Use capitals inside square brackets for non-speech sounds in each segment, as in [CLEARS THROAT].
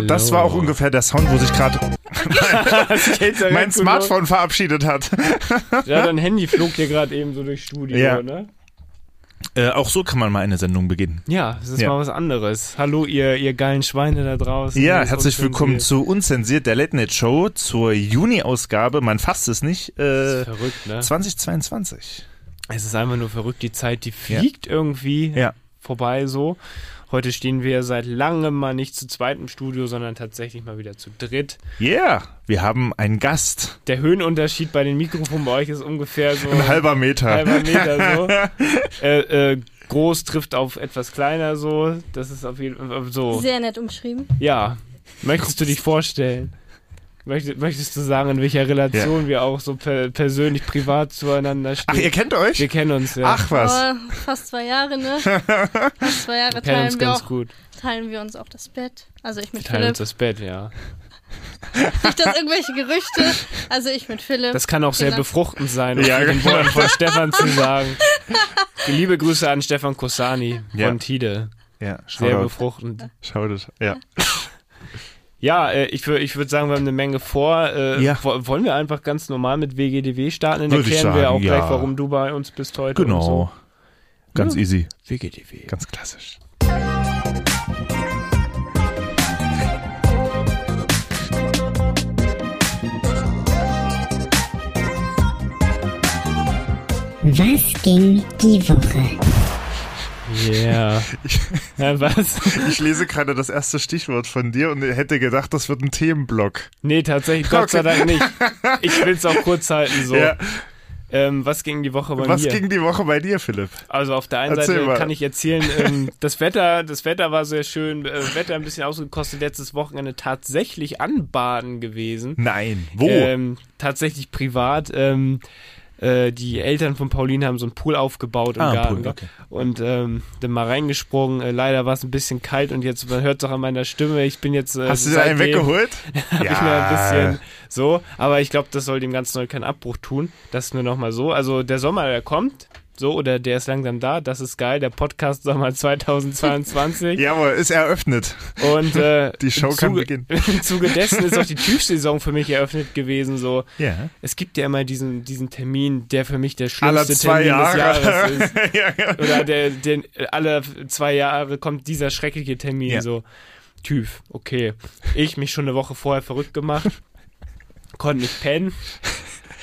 Genau, das war auch ungefähr der Sound, wo sich gerade [LAUGHS] mein Smartphone verabschiedet hat. Ja, dein Handy flog dir gerade eben so durchs Studio, Ja. ne? Äh, auch so kann man mal eine Sendung beginnen. Ja, es ist Ja. mal was anderes. Hallo, ihr, ihr geilen Schweine da draußen. Ja, Hier herzlich willkommen Unzensiert. zu Unzensiert, der Late Night Show, zur Juni-Ausgabe, man fasst es nicht, Das äh, ist verrückt, ne? 2022. Es ist einfach nur verrückt, die Zeit, die fliegt irgendwie Ja. vorbei so. Heute stehen wir seit langem mal nicht zu zweit im Studio, sondern tatsächlich mal wieder zu dritt. Yeah, wir haben einen Gast. Der Höhenunterschied bei den Mikrofonen bei euch ist ungefähr so Ein halber Meter. halber Meter so. [LAUGHS] äh, äh, groß trifft auf etwas kleiner so. Das ist auf jeden Fall so. Sehr nett umschrieben. Ja. Möchtest du dich vorstellen? Möchtest, möchtest du sagen, in welcher Relation wir auch so per, persönlich, privat zueinander stehen? Ach, ihr kennt euch? wir kennen uns ja. Ach was. Aber fast zwei Jahre, ne? [LAUGHS] Fast zwei Jahre wir kennen uns teilen wir, ganz auch, gut. teilen wir uns auch das Bett. Also ich Wir mit teilen uns Philipp. das Bett, ja. [LAUGHS] Nicht, dass irgendwelche Gerüchte. Also ich mit Philipp. Das kann auch sehr Genau. befruchtend sein, um Ja, ja, den genau. Worten von Stefan zu [LAUGHS] sagen. Liebe Grüße an Stefan Kossani Ja. von Tide. Ja, Sehr befruchtend. Shoutout. Ja. Ja, äh, ich, wür- ich würde sagen, wir haben eine Menge vor. Äh, Ja. wo- Wollen wir einfach ganz normal mit WGDW starten? Dann erklären wir sagen, auch gleich, ja. warum du bei uns bist heute. Und Genau. so. Ganz Ja. easy. WGDW. Ganz klassisch. Was ging die Woche? Yeah. [LAUGHS] ja, was? Ich lese gerade das erste Stichwort von dir und hätte gedacht, das wird ein Themenblock. Nee, tatsächlich, Gott sei Dank nicht. Ich will es auch kurz halten so. Ja. Ähm, was ging die Woche bei Was mir? ging die Woche bei dir, Philipp? Also auf der einen Erzähl Seite mal. kann ich erzählen, ähm, das Wetter, das Wetter war sehr schön, äh, Wetter ein bisschen ausgekostet, letztes Wochenende tatsächlich anbaden gewesen. Nein. Wo? Ähm, tatsächlich privat. Ähm, äh, die Eltern von Pauline haben so einen Pool aufgebaut im Ah, Garten Pool, okay. und ähm, dann mal reingesprungen. Äh, leider war es ein bisschen kalt und jetzt, man hört doch an meiner Stimme, ich bin jetzt. Äh, Hast du einen weggeholt? [LAUGHS] hab ich mir ein bisschen so, aber ich glaube, das soll dem Ganzen heute keinen Abbruch tun. Das nur nochmal so. Also der Sommer, der kommt, so, oder der ist langsam da, das ist geil, der Podcast Sommer [LAUGHS] 2022. Jawohl, ist eröffnet. Und äh, [LAUGHS] Die Show kann Zuge, beginnen. [LAUGHS] Im Zuge dessen ist auch die TÜV-Saison für mich eröffnet gewesen. So, Ja. es gibt ja immer diesen, diesen Termin, der für mich der schlimmste Termin Jahre. des Jahres ist. ja, ja. Oder der, den, alle zwei Jahre kommt dieser schreckliche Termin, Ja. so TÜV, okay. Ich mich schon eine Woche vorher verrückt gemacht, konnte nicht pennen,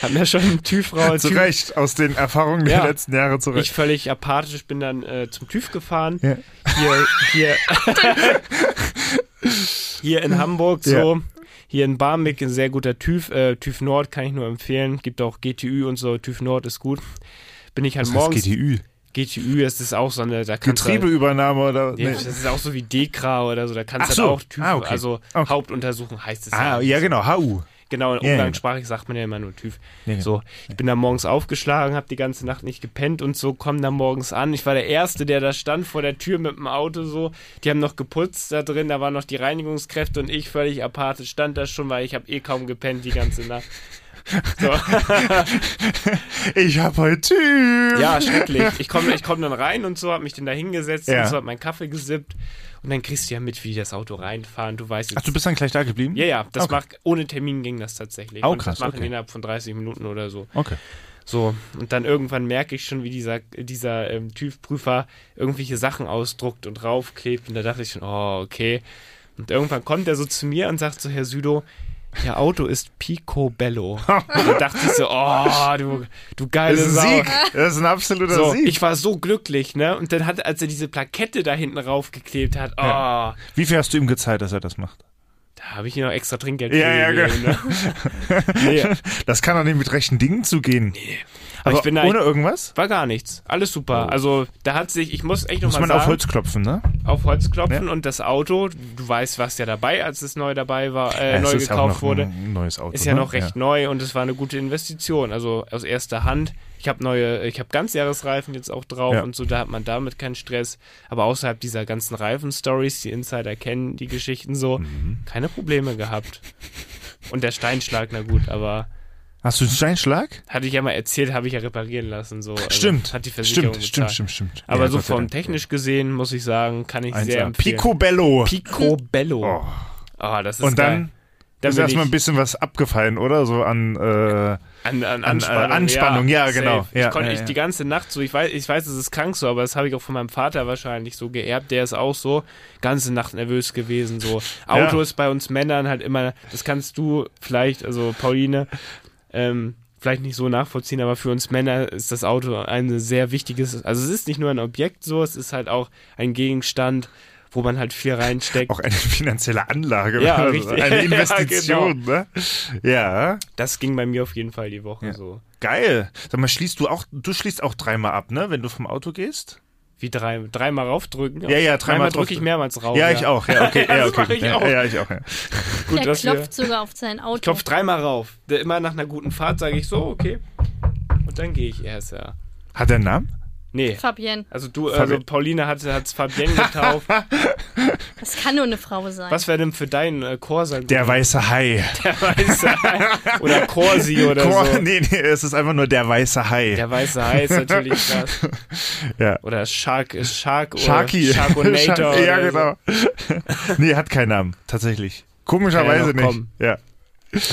hab mir schon TÜV raus. [LAUGHS] Zu Recht, aus den Erfahrungen Ja. der letzten Jahre zu Ich völlig apathisch bin dann äh, zum TÜV gefahren. Ja. Hier, hier, [LAUGHS] hier in Hamburg so. Hier in Barmbek ein sehr guter TÜV. Äh, TÜV Nord kann ich nur empfehlen. Gibt auch GTÜ und so. TÜV Nord ist gut. Bin ich halt heißt morgens. GTÜ. GTÜ, das ist auch so eine, da halt- Getriebeübernahme oder? Ja, Nee. das ist auch so wie Dekra oder so, da kannst du so. halt auch TÜV, Ah, okay. also Okay. Hauptuntersuchung heißt es Ah, ja, genau, HU. Genau, in. Umgangssprachlich sagt man ja immer nur TÜV. So, ich bin da morgens aufgeschlagen, habe die ganze Nacht nicht gepennt und so, komm da morgens an. Ich war der Erste, der da stand vor der Tür mit dem Auto so. Die haben noch geputzt da drin, da waren noch die Reinigungskräfte und ich völlig apathisch stand da schon, weil ich habe eh kaum gepennt die ganze Nacht. So. [LAUGHS] Ich hab heute Typ. Ja, schrecklich. Ich komme ich komm dann rein und so, hab mich dann da hingesetzt Ja. und so, hab meinen Kaffee gesippt. Und dann kriegst du ja mit, wie das Auto reinfahren. Du weißt jetzt. Ach, du bist dann gleich da geblieben? ja, ja, das Okay. macht, ohne Termin ging das tatsächlich. Oh, krass, Das machen okay. innerhalb von 30 Minuten oder so. Okay. So, und dann irgendwann merke ich schon, wie dieser, dieser ähm, TÜV-Prüfer irgendwelche Sachen ausdruckt und raufklebt. Und da dachte ich schon, oh, okay. Und irgendwann kommt er so zu mir und sagt so, Herr Südo, Ihr Auto ist Picobello. [LAUGHS] Und da dachte ich so, oh, du, du geile Das ist ein Sau. Sieg. Das ist ein absoluter So, Sieg. ich war so glücklich, ne? Und dann hat, als er diese Plakette da hinten raufgeklebt hat, oh, Ja. Wie viel hast du ihm gezeigt, dass er das macht? Da habe ich ihm noch extra Trinkgeld Ja, für ja, gegeben, ne? [LAUGHS] nee, Das kann doch nicht mit rechten Dingen zugehen. aber Aber ich bin da, ohne irgendwas? war gar nichts. Alles super. Also da hat sich, ich muss echt noch Muss mal man sagen, auf Holz klopfen, ne? auf Holz klopfen und das Auto, du weißt, was ja dabei, als es neu dabei war, äh, Ja, neu ja gekauft wurde. Neues Auto. Ist ja ne? noch recht neu und es war eine gute Investition. Also aus erster Hand. Ich habe neue, ich habe Ganzjahresreifen jetzt auch drauf Ja. und so, da hat man damit keinen Stress. Aber außerhalb dieser ganzen Reifen-Stories, die Insider kennen die Geschichten so, Mhm. keine Probleme gehabt. Und der Steinschlag, na gut, aber Hast du einen Steinschlag? hatte ich ja mal erzählt, habe ich ja reparieren lassen. So. Also Stimmt. Hat die Versicherung Stimmt, bezahlt. stimmt, stimmt, stimmt. Aber Ja, so vom technisch gesehen, muss ich sagen, kann ich sehr 1A. empfehlen. Picobello. Picobello. Oh. Oh, das ist Und geil. dann Dann ist erstmal ein bisschen was abgefallen, oder? So an, äh, An, an, Anspannung, Anspannung, ja, safe. genau. Ja, ich konnte ja, ich ja. die ganze Nacht so, ich weiß, ich weiß, es ist krank so, aber das habe ich auch von meinem Vater wahrscheinlich so geerbt. Der ist auch so ganze Nacht nervös gewesen. So Auto Ja. ist bei uns Männern halt immer, das kannst du vielleicht, also Pauline, ähm, vielleicht nicht so nachvollziehen, aber für uns Männer ist das Auto ein sehr wichtiges, also es ist nicht nur ein Objekt so, es ist halt auch ein Gegenstand, wo man halt viel reinsteckt. auch eine [LAUGHS] finanzielle Anlage. Ja, also [LAUGHS] richtig. Eine [LAUGHS] Ja, Investition, ne? Ja. Das ging bei mir auf jeden Fall die Woche Ja. so. Geil. Sag mal, schließt du auch, du schließt auch dreimal ab, ne? Wenn du vom Auto gehst? Wie drei, dreimal raufdrücken? Ja, ja, dreimal drücke ich mehrmals rauf. ja, ich auch. Ja, [LAUGHS] okay. Ja, okay. ich ja, auch. ja, ich auch. Ja. [LAUGHS] Gut, Der dass wir, klopft sogar auf sein Auto. [LAUGHS] klopft dreimal rauf. Der, immer nach einer guten Fahrt sage ich so, okay. Und dann gehe ich erst, ja. Hat er einen Namen? Nee. Fabienne. Also du, also Fabi- Pauline hat es Fabienne getauft. [LAUGHS] Das kann nur eine Frau sein. Was wäre denn für deinen äh, Corsa? Der weiße Hai. [LAUGHS] Der weiße Hai. Oder Corsi oder Cor so. [LAUGHS] Nee, nee, es ist einfach nur der weiße Hai. Der weiße Hai ist natürlich krass. ja. Oder Shark, äh, Shark oder Sharky. Sharkonator. Shark- ja, oder genau. nee, hat keinen Namen, tatsächlich. Komischerweise ja nicht. Ja.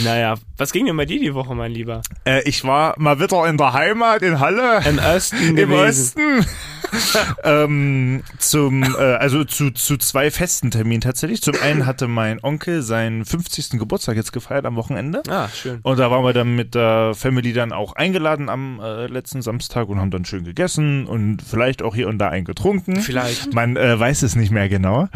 Naja, was ging denn bei dir die Woche, mein Lieber? Äh, ich war mal wieder in der Heimat in Halle. Im Osten [LAUGHS] Im. Osten. [LAUGHS] ähm, zum, äh, also zu, zu zwei festen Terminen tatsächlich. Zum einen hatte mein Onkel seinen 50. Geburtstag jetzt gefeiert am Wochenende. Ah, schön. Und da waren wir dann mit der Family dann auch eingeladen am äh, letzten Samstag und haben dann schön gegessen und vielleicht auch hier und da einen getrunken. Vielleicht. Man äh, weiß es nicht mehr genau.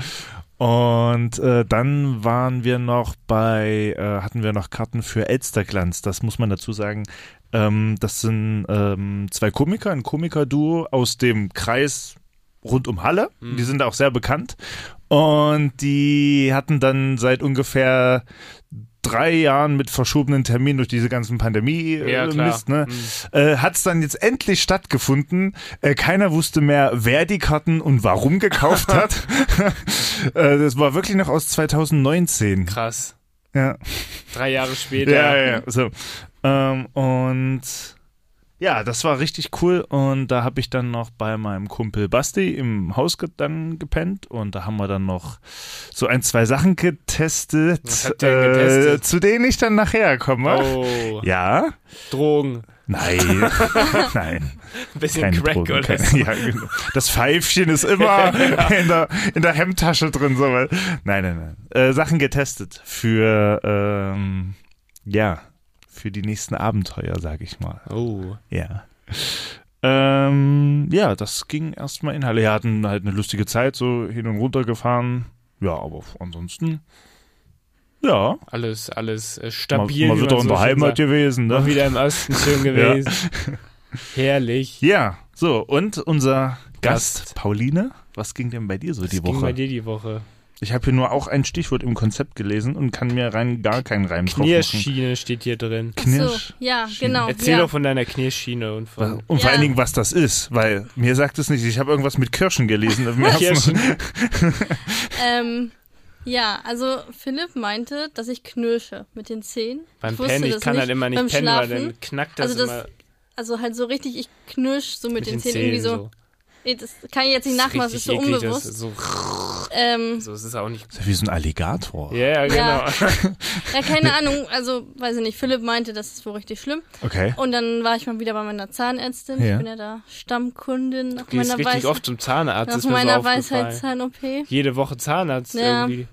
Und äh, dann waren wir noch bei, äh, hatten wir noch Karten für Elsterglanz. Das muss man dazu sagen. Ähm, das sind ähm, zwei Komiker, ein Komikerduo aus dem Kreis rund um Halle. Die sind auch sehr bekannt. Und die hatten dann seit ungefähr drei Jahren mit verschobenen Terminen durch diese ganzen Pandemie äh, Ja, ne? Mhm. äh, hat es dann jetzt endlich stattgefunden. Äh, keiner wusste mehr, wer die Karten und warum gekauft hat. [LAUGHS] [LAUGHS] äh, das war wirklich noch aus 2019. Krass. Ja, Drei Jahre später. ja, ja. ja. So. Ähm, und ja, das war richtig cool. Und da habe ich dann noch bei meinem Kumpel Basti im Haus ge dann gepennt. Und da haben wir dann noch so ein, zwei Sachen getestet, denn getestet? Äh, zu denen ich dann nachher komme. Oh, Ja? Drogen. Nein. [LAUGHS] Nein. Ein bisschen Keine Crack Drogen, oder keine, so. [LAUGHS] ja, genau. Das Pfeifchen ist immer [LAUGHS] in, der, in der Hemdtasche drin. So. Nein, nein, nein. Äh, Sachen getestet für, ähm, ja, für die nächsten Abenteuer, sag ich mal. Oh. Ja. Ähm, ja, das ging erstmal in Halle. Wir hatten halt eine lustige Zeit, so hin und runter gefahren. Ja, aber ansonsten, ja, Alles, alles äh, stabil. mal wie wieder man in der Heimat gewesen. Mal Ne? wieder im Osten schön [LAUGHS] gewesen. Herrlich. Ja, so, und unser Gast, Gast. Pauline, was ging denn bei dir so Was die ging bei Woche? dir die Woche? Ich habe hier nur auch ein Stichwort im Konzept gelesen und kann mir rein gar keinen Reim. Knirschschiene steht hier drin. Ach so, Knirsch. ja, Schiene. genau. Erzähl ja. doch von deiner Knirschschiene und Was- von Und vor Ja. allen Dingen, was das ist, weil mir sagt es nicht. Ich habe irgendwas mit Kirschen gelesen. [LAUGHS] Kirschen. [LAUGHS] Ähm, ja, also Philipp meinte, dass ich knirsche mit den Zähnen. Beim ich wusste Pennen, ich kann nicht. halt immer nicht Beim pennen, weil Schlafen. dann knackt das, Also das immer Also halt so richtig, ich knirsch so mit, mit den, Zähnen, irgendwie so. Nee, das kann ich jetzt nicht nachmachen, das ist so eklig, unbewusst. Das ist so, ähm, so, es ist auch nicht. Das ist ja wie so ein Alligator. Ja, genau. Ja. ja, [LAUGHS] keine Ahnung, also weiß ich nicht, Philipp meinte, das ist wohl richtig schlimm. Okay. Und dann war ich mal wieder bei meiner Zahnärztin. Ja. Ich bin ja da Stammkundin nach Du gehst meiner, richtig Weis oft zum Zahnarzt, nach ist mir so meiner aufgefallen. Weisheitszahn-OP. Jede Woche Zahnarzt Ja. irgendwie.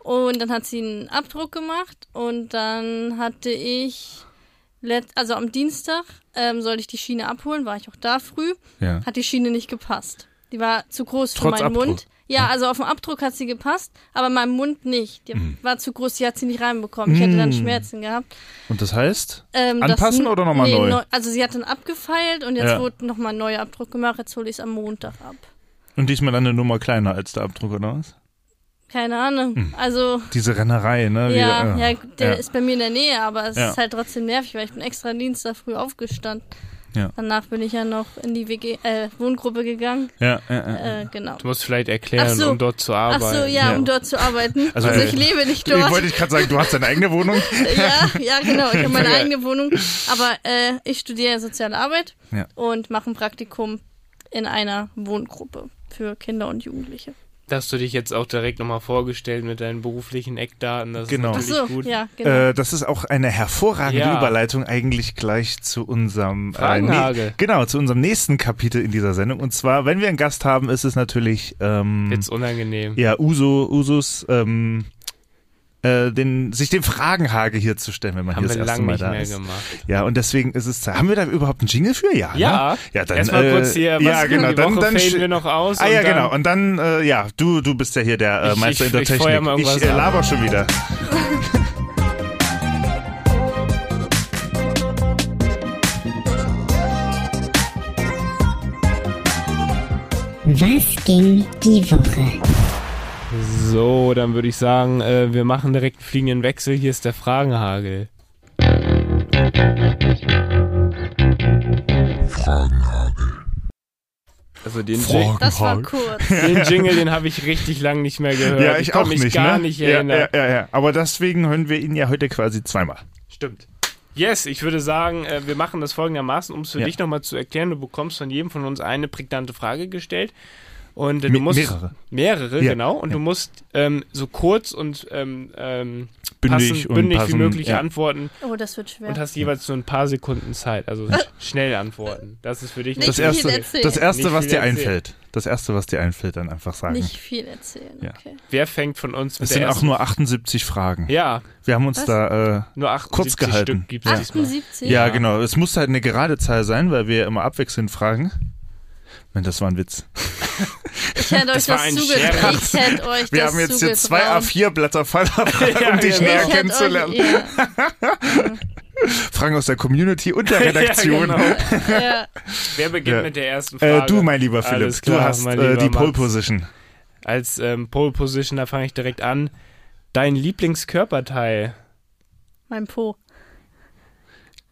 Und dann hat sie einen Abdruck gemacht und dann hatte ich, let also am Dienstag ähm, sollte ich die Schiene abholen, war ich auch da früh, Ja. hat die Schiene nicht gepasst. Die war zu groß für Trotz meinen Abdruck? Mund. Ja, also auf dem Abdruck hat sie gepasst, aber in meinem Mund nicht. Die Hm. war zu groß, die hat sie nicht reinbekommen. Ich hätte dann Mm. Schmerzen gehabt. Und das heißt? Ähm, das Anpassen n- oder nochmal nee, neu? neu? Also sie hat dann abgefeilt und jetzt Ja. wurde nochmal ein neuer Abdruck gemacht. Jetzt hole ich es am Montag ab. Und diesmal dann eine Nummer kleiner als der Abdruck, oder was? Keine Ahnung. Also Diese Rennerei, ne? Wie- ja, äh, ja, der ja. ist bei mir in der Nähe, aber es Ja. ist halt trotzdem nervig, weil ich bin extra Dienstag früh aufgestanden. Ja. Danach bin ich ja noch in die WG, äh, Wohngruppe gegangen. Ja, ja, ja. Äh, genau. Du musst vielleicht erklären, Ach so. um dort zu Ach arbeiten. so, ja, Ja. um dort zu arbeiten. [LAUGHS] Also, Also, äh, ich lebe nicht Ich dort. wollte ich gerade sagen, du hast deine eigene Wohnung? [LAUGHS] ja, ja, genau. Ich habe meine Ja. eigene Wohnung. Aber äh, ich studiere soziale Arbeit Ja. und mache ein Praktikum in einer Wohngruppe für Kinder und Jugendliche. Dass du dich jetzt auch direkt nochmal vorgestellt mit deinen beruflichen Eckdaten. Das Genau. Ist natürlich so, gut. ja, genau. Äh, das ist auch eine hervorragende Ja. Überleitung eigentlich gleich zu unserem. Äh, nee, genau, zu unserem nächsten Kapitel in dieser Sendung. Und zwar, wenn wir einen Gast haben, ist es natürlich ähm, Jetzt unangenehm. ja Uso, Usus ähm, äh, den, sich dem Fragenhage hier zu stellen, wenn man Haben hier wir das erste lange Mal nicht da mehr ist. gemacht. Ja, und deswegen ist es Zeit. Haben wir da überhaupt einen Jingle für? Ja. Ja. Ne? Ja, dann Erstmal äh, kurz hier, was ja, genau. die Dann, Woche dann wir noch aus. Ah und ja, dann, genau. Und dann, äh, ja, du, du bist ja hier der äh, Ich- Meister ich- in der ich Technik. irgendwas ich äh, ab. laber schon wieder. Was ging die Woche? So, dann würde ich sagen, äh, wir machen direkt einen fliegenden Wechsel. Hier ist der Fragenhagel. Also den, Jing das war kurz. [LAUGHS] den Jingle, den habe ich richtig lang nicht mehr gehört. Ja, ich, kann auch mich nicht. gar ne? nicht ja, erinnern. ja, ja, ja. Aber deswegen hören wir ihn ja heute quasi zweimal. Stimmt. Yes, ich würde sagen, äh, wir machen das folgendermaßen, um es für Ja. dich nochmal zu erklären. Du bekommst von jedem von uns eine prägnante Frage gestellt. Und äh, du musst. mehrere. Mehrere, Ja, genau. Und du musst ähm, so kurz und ähm, ähm, Bündig passend, und bündig wie möglich ja. antworten Oh, das wird schwer. und hast jeweils nur ein paar Sekunden Zeit. Also sch- schnell antworten. Das ist für dich Nicht Das viel erste, erzählen. das erste Nicht was dir erzählen. einfällt. Das erste, was dir einfällt, dann einfach sagen. Nicht viel erzählen, Ja. okay. Wer fängt von uns mit es der sind auch nur 78 Fragen. Ja, Wir haben uns Was? da, äh, nur 78 Kurz gehalten. Stück gibt es diesmal. 78? ja, Ja. genau. Es muss halt eine gerade Zahl sein, weil wir immer abwechselnd fragen. Nein, das war ein Witz. [LAUGHS] Ich hätte euch Das das, zugetraut. Ich hätte euch Wir das haben jetzt hier zwei zugetraut. A4-Blätter voller [LAUGHS] Fragen, Ja, um dich näher kennenzulernen. Euch, ja, [LAUGHS] Fragen aus der Community und der Redaktion. Ja, genau. ja. Wer beginnt Ja. mit der ersten Frage? äh, du, mein lieber Philipp, Alles klar, du hast äh, die. Pole Position. Als ähm, Pole Position, da fange ich direkt an. Dein Lieblingskörperteil? Mein Po.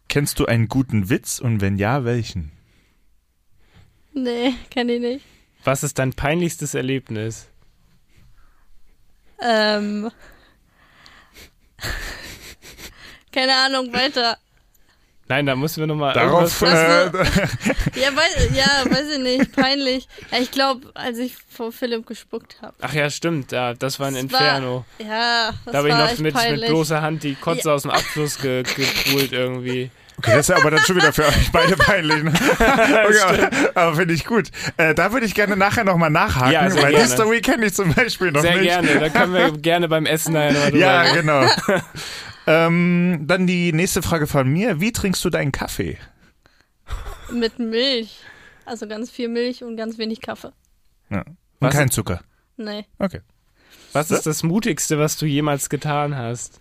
Kennst du einen guten Witz und wenn ja, welchen? Nee, kenn ich nicht. Was ist dein peinlichstes Erlebnis? Ähm. Keine Ahnung, weiter. Nein, da müssen wir nochmal Darauf, äh, [LAUGHS] Ja, weiß, ja, weiß ich nicht, peinlich. Ja, ich glaube, als ich vor Philipp gespuckt habe. Ach ja, stimmt, ja, das war ein Das Inferno. War, ja, das da habe ich noch mit, mit bloßer Hand die Kotze aus dem Abfluss ge gepult irgendwie. Okay, das ist ja aber dann schon wieder für euch beide peinlich. Ne? [LAUGHS] Okay, aber aber finde ich gut. Äh, da würde ich gerne nachher nochmal nachhaken, Ja, sehr weil die gerne. Story kenne ich zum Beispiel noch Sehr nicht. gerne, da können wir [LAUGHS] gerne beim Essen nochmal drüber Ja, reden. genau. [LAUGHS] ähm, dann die nächste Frage von mir. Wie trinkst du deinen Kaffee? Mit Milch. Also ganz viel Milch und ganz wenig Kaffee. Ja. Und Was- kein Zucker. Nee. Okay. Was ist das Mutigste, was du jemals getan hast?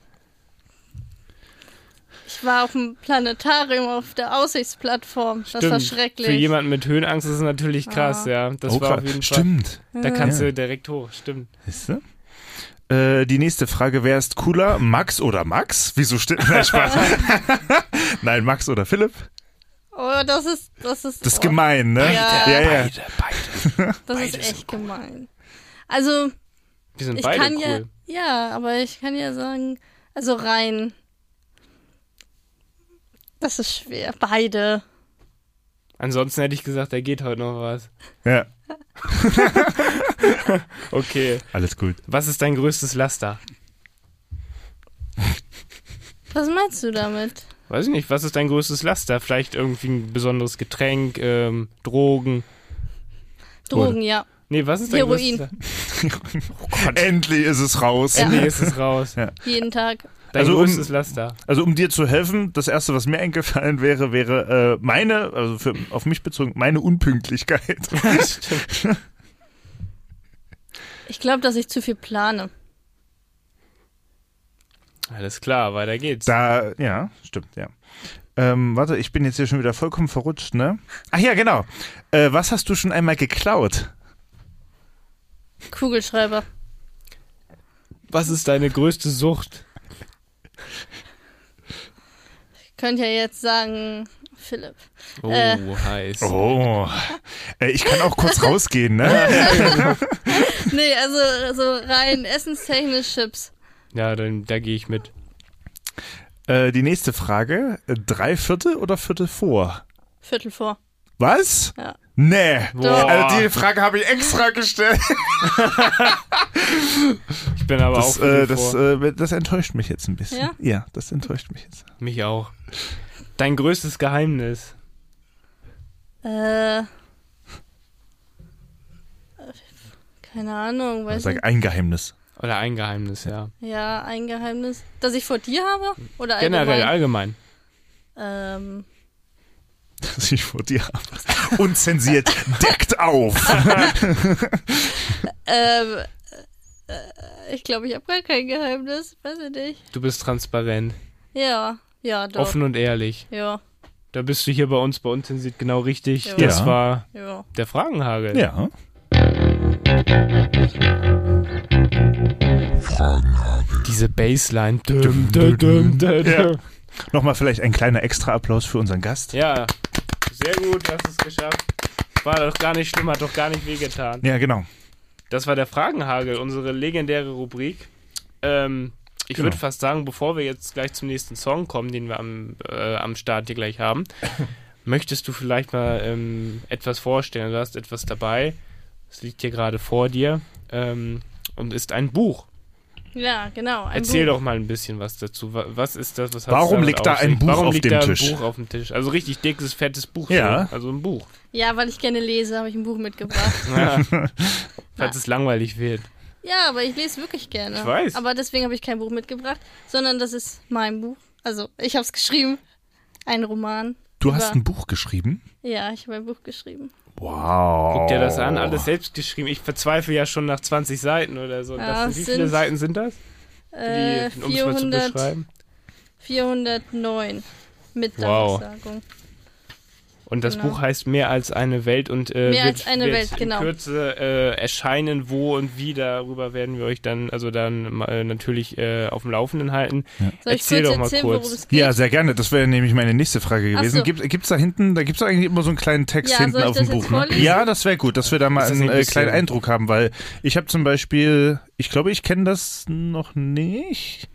Ich war auf dem Planetarium auf der Aussichtsplattform. Das war schrecklich. Für jemanden mit Höhenangst ist es natürlich krass, Ah. ja. Das oh, war krass. auf jeden Stimmt. Fall. Da kannst Ja. du direkt hoch, stimmt. Siehst du? Äh, die nächste Frage, wer ist cooler, Max oder Max? Wieso steht [LAUGHS] Nein, Spaß. [LAUGHS] Nein, Max oder Philipp? Oh, das ist, das ist, Das ist oh, gemein, ne? Ja. ja. ja. Beide, beide. [LAUGHS] das ist beide echt sind gemein. Also, Die sind ich beide kann cool. ja, ja, aber ich kann ja sagen, also rein. Das ist schwer. Beide. Ansonsten hätte ich gesagt, da geht heute noch was. ja. [LAUGHS] Okay. Alles gut. Was ist dein größtes Laster? Was meinst du damit? Weiß ich nicht, was ist dein größtes Laster? Vielleicht irgendwie ein besonderes Getränk, ähm, Drogen. Drogen, ja. Nee, was ist Heroin. größtes Laster? [LAUGHS] Oh Gott. Endlich ist es raus. Ja. Endlich ist es raus. Jeden Tag. Dein Also, um- Laster. Also um dir zu helfen, das erste, was mir eingefallen wäre, wäre äh, meine, also für, auf mich bezogen, meine Unpünktlichkeit. [LAUGHS] Stimmt. Ich glaube, dass ich zu viel plane. Alles klar, weiter geht's. Da, ja, stimmt, ja. Ähm, warte, ich bin jetzt hier schon wieder vollkommen verrutscht, ne? Ach ja, genau. Äh, was hast du schon einmal geklaut? Kugelschreiber. Was ist deine größte Sucht? Ich könnte ja jetzt sagen, Philipp. Oh, Äh. heiß. Oh, äh, ich kann auch kurz [LAUGHS] rausgehen, ne? [LAUGHS] Nee, also, also rein essenstechnisch Chips. Ja, dann da gehe ich mit. Äh, die nächste Frage. Drei Viertel oder Viertel vor? Viertel vor. Was? Ja. Nee. Boah. Also die Frage habe ich extra gestellt. [LAUGHS] Ich bin aber Das, auch äh, das, äh, das enttäuscht mich jetzt ein bisschen. Ja? ja, das enttäuscht mich jetzt. mich auch. Dein größtes Geheimnis. Äh. Keine Ahnung, weiß Sag nicht. ein Geheimnis. Oder ein Geheimnis, ja. Ja, ein Geheimnis. Das ich vor dir habe? Oder Generell, allgemein? allgemein. Ähm, Das [LAUGHS] ich vor dir habe. Unzensiert, deckt auf. [LAUGHS] ähm, äh, ich glaube, ich habe gar kein Geheimnis. Weiß ich nicht. Du bist transparent, Ja, ja, doch. offen und ehrlich. Ja, Da bist du hier bei uns bei uns sieht genau richtig. Ja. Das war ja. der Fragenhagel. Ja. Diese Bassline. Düm, düm, düm, düm, Ja. Nochmal vielleicht ein kleiner Extra-Applaus für unseren Gast. ja, sehr gut, hast es geschafft. War doch gar nicht schlimm, hat doch gar nicht wehgetan. Ja, genau. Das war der Fragenhagel, unsere legendäre Rubrik. Ähm, ich Genau. würde fast sagen, bevor wir jetzt gleich zum nächsten Song kommen, den wir am, äh, am Start hier gleich haben, [LAUGHS] möchtest du vielleicht mal ähm, etwas vorstellen? Du hast etwas dabei. Es liegt hier gerade vor dir ähm, und ist ein Buch. Ja, genau. Ein Erzähl Buch. doch mal ein bisschen was dazu. Wa- Was ist das? Was Warum liegt da ein? Buch Warum auf liegt dem da ein Tisch? Buch auf dem Tisch? Also richtig dickes, fettes Buch. Ja. So. Also ein Buch. Ja, weil ich gerne lese, habe ich ein Buch mitgebracht. [LAUGHS] Ja. Falls es langweilig wird. ja, aber ich lese wirklich gerne. Ich weiß. Aber deswegen habe ich kein Buch mitgebracht, sondern das ist mein Buch. Also, ich habe es geschrieben. Ein Roman. Du über- hast ein Buch geschrieben? Ja, ich habe ein Buch geschrieben. Wow. Guck dir das an, alles selbst geschrieben. Ich verzweifle ja schon nach 20 Seiten oder so. Ja, das sind, wie viele Seiten sind das? Äh, Die, um es mal zu 400, beschreiben. 409 mit Wow. Danksagung. Und das genau. Buch heißt Mehr als eine Welt und äh, Mehr wird, als eine wird Welt, genau. in Kürze äh, erscheinen, wo und wie. Darüber werden wir euch dann, also dann äh, natürlich äh, auf dem Laufenden halten. Soll ich Erzähl kurz doch mal erzählen, kurz. worum es geht? Ja, sehr gerne. Das wäre nämlich meine nächste Frage gewesen. so. Gibt es da hinten, da gibt es eigentlich immer so einen kleinen Text Ja, hinten auf dem Buch. Ne? Ja, das wäre gut, dass wir da mal einen ein äh, bisschen- kleinen Eindruck haben, weil ich habe zum Beispiel, ich glaube, ich kenne das noch nicht.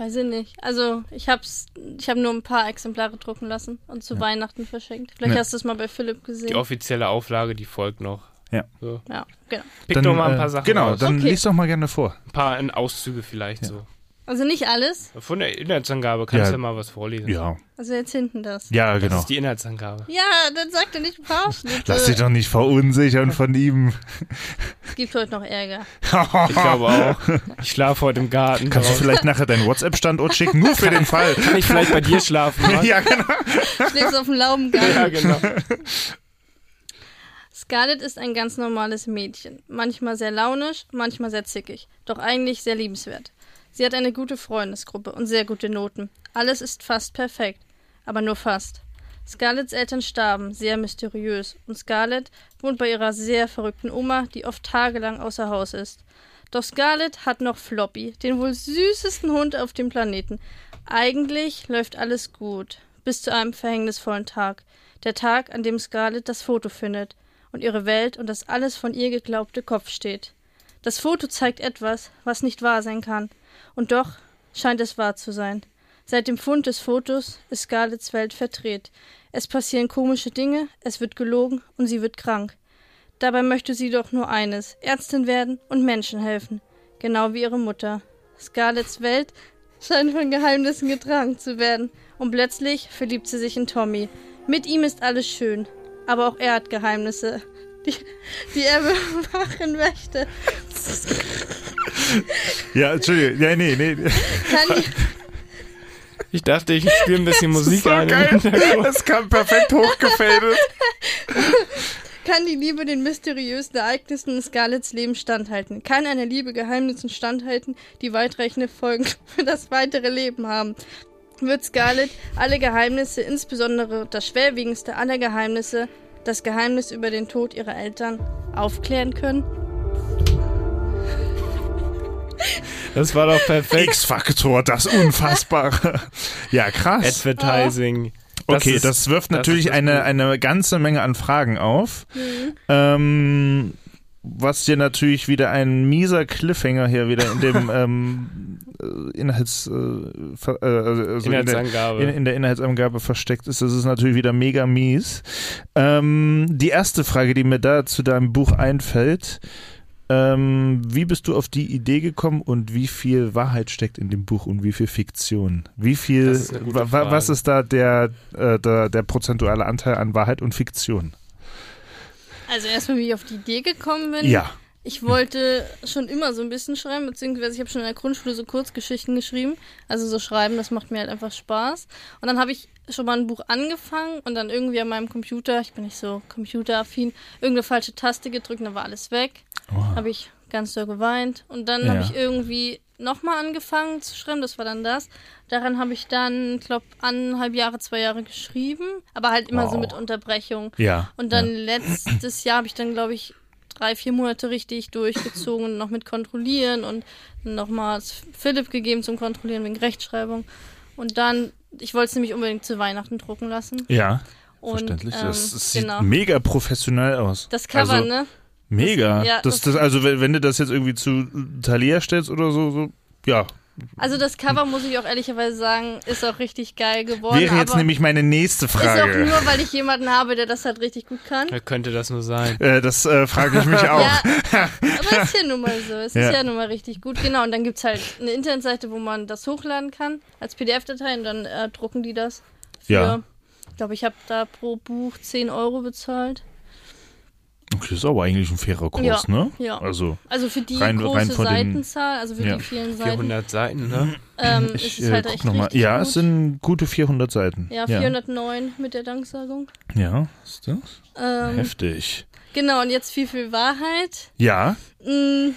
Weiß ich nicht. Also, ich hab's, ich habe nur ein paar Exemplare drucken lassen und zu Weihnachten verschenkt. Vielleicht Ja. hast du es mal bei Philipp gesehen. Die offizielle Auflage, die folgt noch. Ja. So. ja, genau. Pick Dann, doch mal ein äh, paar Sachen Genau, raus. dann Okay. lies doch mal gerne vor. Ein paar in Auszüge vielleicht so. Also nicht alles. Von der Inhaltsangabe kannst Ja. du ja mal was vorlesen. Ja, Also jetzt hinten das. ja, Das genau. ist die Inhaltsangabe. Ja, dann sagt er nicht ein paar Ausschnitte. Lass dich doch nicht verunsichern von ihm. Es gibt heute noch Ärger. Ich glaube auch. Ich schlafe heute im Garten. Kannst du draußen. vielleicht nachher deinen WhatsApp-Standort schicken? Nur für den Fall. Kann ich vielleicht bei dir schlafen? Mann? Ja, genau. Schläfst auf dem Laubengang. ja, genau. Scarlett ist ein ganz normales Mädchen. Manchmal sehr launisch, manchmal sehr zickig. Doch eigentlich sehr liebenswert. Sie hat eine gute Freundesgruppe und sehr gute Noten. Alles ist fast perfekt. Aber nur fast. Scarletts Eltern starben, sehr mysteriös, und Scarlett wohnt bei ihrer sehr verrückten Oma, die oft tagelang außer Haus ist. Doch Scarlett hat noch Floppy, den wohl süßesten Hund auf dem Planeten. Eigentlich läuft alles gut, bis zu einem verhängnisvollen Tag. Der Tag, an dem Scarlett das Foto findet und ihre Welt und das alles von ihr geglaubte Kopf steht. Das Foto zeigt etwas, was nicht wahr sein kann. Und doch scheint es wahr zu sein. Seit dem Fund des Fotos ist Scarletts Welt verdreht. Es passieren komische Dinge, es wird gelogen und sie wird krank. Dabei möchte sie doch nur eines, Ärztin werden und Menschen helfen. Genau wie ihre Mutter. Scarletts Welt [LAUGHS] scheint von Geheimnissen getragen zu werden. Und plötzlich verliebt sie sich in Tommy. Mit ihm ist alles schön. Aber auch er hat Geheimnisse, die, die er bewachen möchte. Ja, Entschuldigung. Ja, nee, nee. Kann, Ich dachte, ich spiele ein bisschen Musik so ein. Das kam perfekt hochgefadet. kann die Liebe den mysteriösen Ereignissen in Scarletts Leben standhalten? Kann eine Liebe Geheimnissen standhalten, die weitreichende Folgen für das weitere Leben haben? Wird Scarlett alle Geheimnisse, insbesondere das schwerwiegendste aller Geheimnisse, das Geheimnis über den Tod ihrer Eltern, aufklären können? Das war doch perfekt. X-Faktor, das Unfassbare. ja, krass. Advertising. Das Okay, ist- das wirft das natürlich das eine, eine ganze Menge an Fragen auf. Mhm. Ähm, was dir natürlich wieder ein mieser Cliffhanger hier wieder in dem [LAUGHS] ähm, äh, Inhalts, äh, äh, also in, der, Inhaltsangabe. in, in der Inhaltsangabe versteckt ist. Das ist natürlich wieder mega mies. Ähm, die erste Frage, die mir da zu deinem Buch einfällt, ähm, wie bist du auf die Idee gekommen und wie viel Wahrheit steckt in dem Buch und wie viel Fiktion? Wie viel, ist wa- wa- was ist da der, äh, der, der prozentuale Anteil an Wahrheit und Fiktion? Also erstmal, wie ich auf die Idee gekommen bin. Ja. Ich wollte schon immer so ein bisschen schreiben, beziehungsweise ich habe schon in der Grundschule so Kurzgeschichten geschrieben. Also so schreiben, das macht mir halt einfach Spaß. Und dann habe ich schon mal ein Buch angefangen und dann irgendwie an meinem Computer, ich bin nicht so computeraffin, irgendeine falsche Taste gedrückt dann war alles weg. Wow. Habe ich ganz doll geweint. Und dann Ja. habe ich irgendwie nochmal angefangen zu schreiben, das war dann das. Daran habe ich dann, glaube anderthalb Jahre, zwei Jahre geschrieben, aber halt immer so Wow. mit Unterbrechung. Ja. Und dann ja. letztes Jahr habe ich dann, glaube ich, drei, vier Monate richtig durchgezogen und noch mit Kontrollieren und nochmal Philipp gegeben zum Kontrollieren wegen Rechtschreibung. Und dann, ich wollte es nämlich unbedingt zu Weihnachten drucken lassen. Ja, Und, verständlich. ähm, das, das sieht genau. mega professionell aus. Das Cover, also, ne? Mega. Das- ja, das, das- das, also, wenn, wenn du das jetzt irgendwie zu Thalia stellst oder so, so ja. Also das Cover, muss ich auch ehrlicherweise sagen, ist auch richtig geil geworden. Wäre jetzt aber nämlich meine nächste ist auch Frage. nur, weil ich jemanden habe, der das halt richtig gut kann. Wer könnte das nur sein? Äh, das äh, frage ich mich [LAUGHS] auch. Ja, [LAUGHS] aber ist ja nun mal so. Es Ja. ist ja nun mal richtig gut. Genau, und dann gibt es halt eine Internetseite, wo man das hochladen kann als PDF-Datei und dann äh, drucken die das. Für, Ja. Ich glaube, ich habe da pro Buch 10 Euro bezahlt. Okay, das ist aber eigentlich ein fairer Kurs, Ja, ne? ja. Also, Also für die Rein- große rein von Seitenzahl, also für Ja. die vielen Seiten, 400 Seiten, ne? ähm, ist ich es äh, halt guck echt nochmal. Ja, gut. es sind gute 400 Seiten. ja, 409 mit der Danksagung. Ja, ist das? Ähm, Heftig. genau, und jetzt viel, viel Wahrheit. Ja, Mm,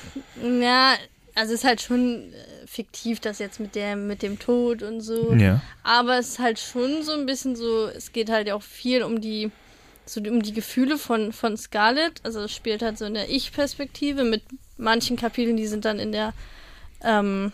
ja, also es ist halt schon äh, fiktiv, das jetzt mit der, mit dem Tod und so. ja. Aber es ist halt schon so ein bisschen so, es geht halt auch viel um die, so um die Gefühle von, von Scarlett. Also es spielt halt so in der Ich-Perspektive mit manchen Kapiteln, die sind dann in der, ähm,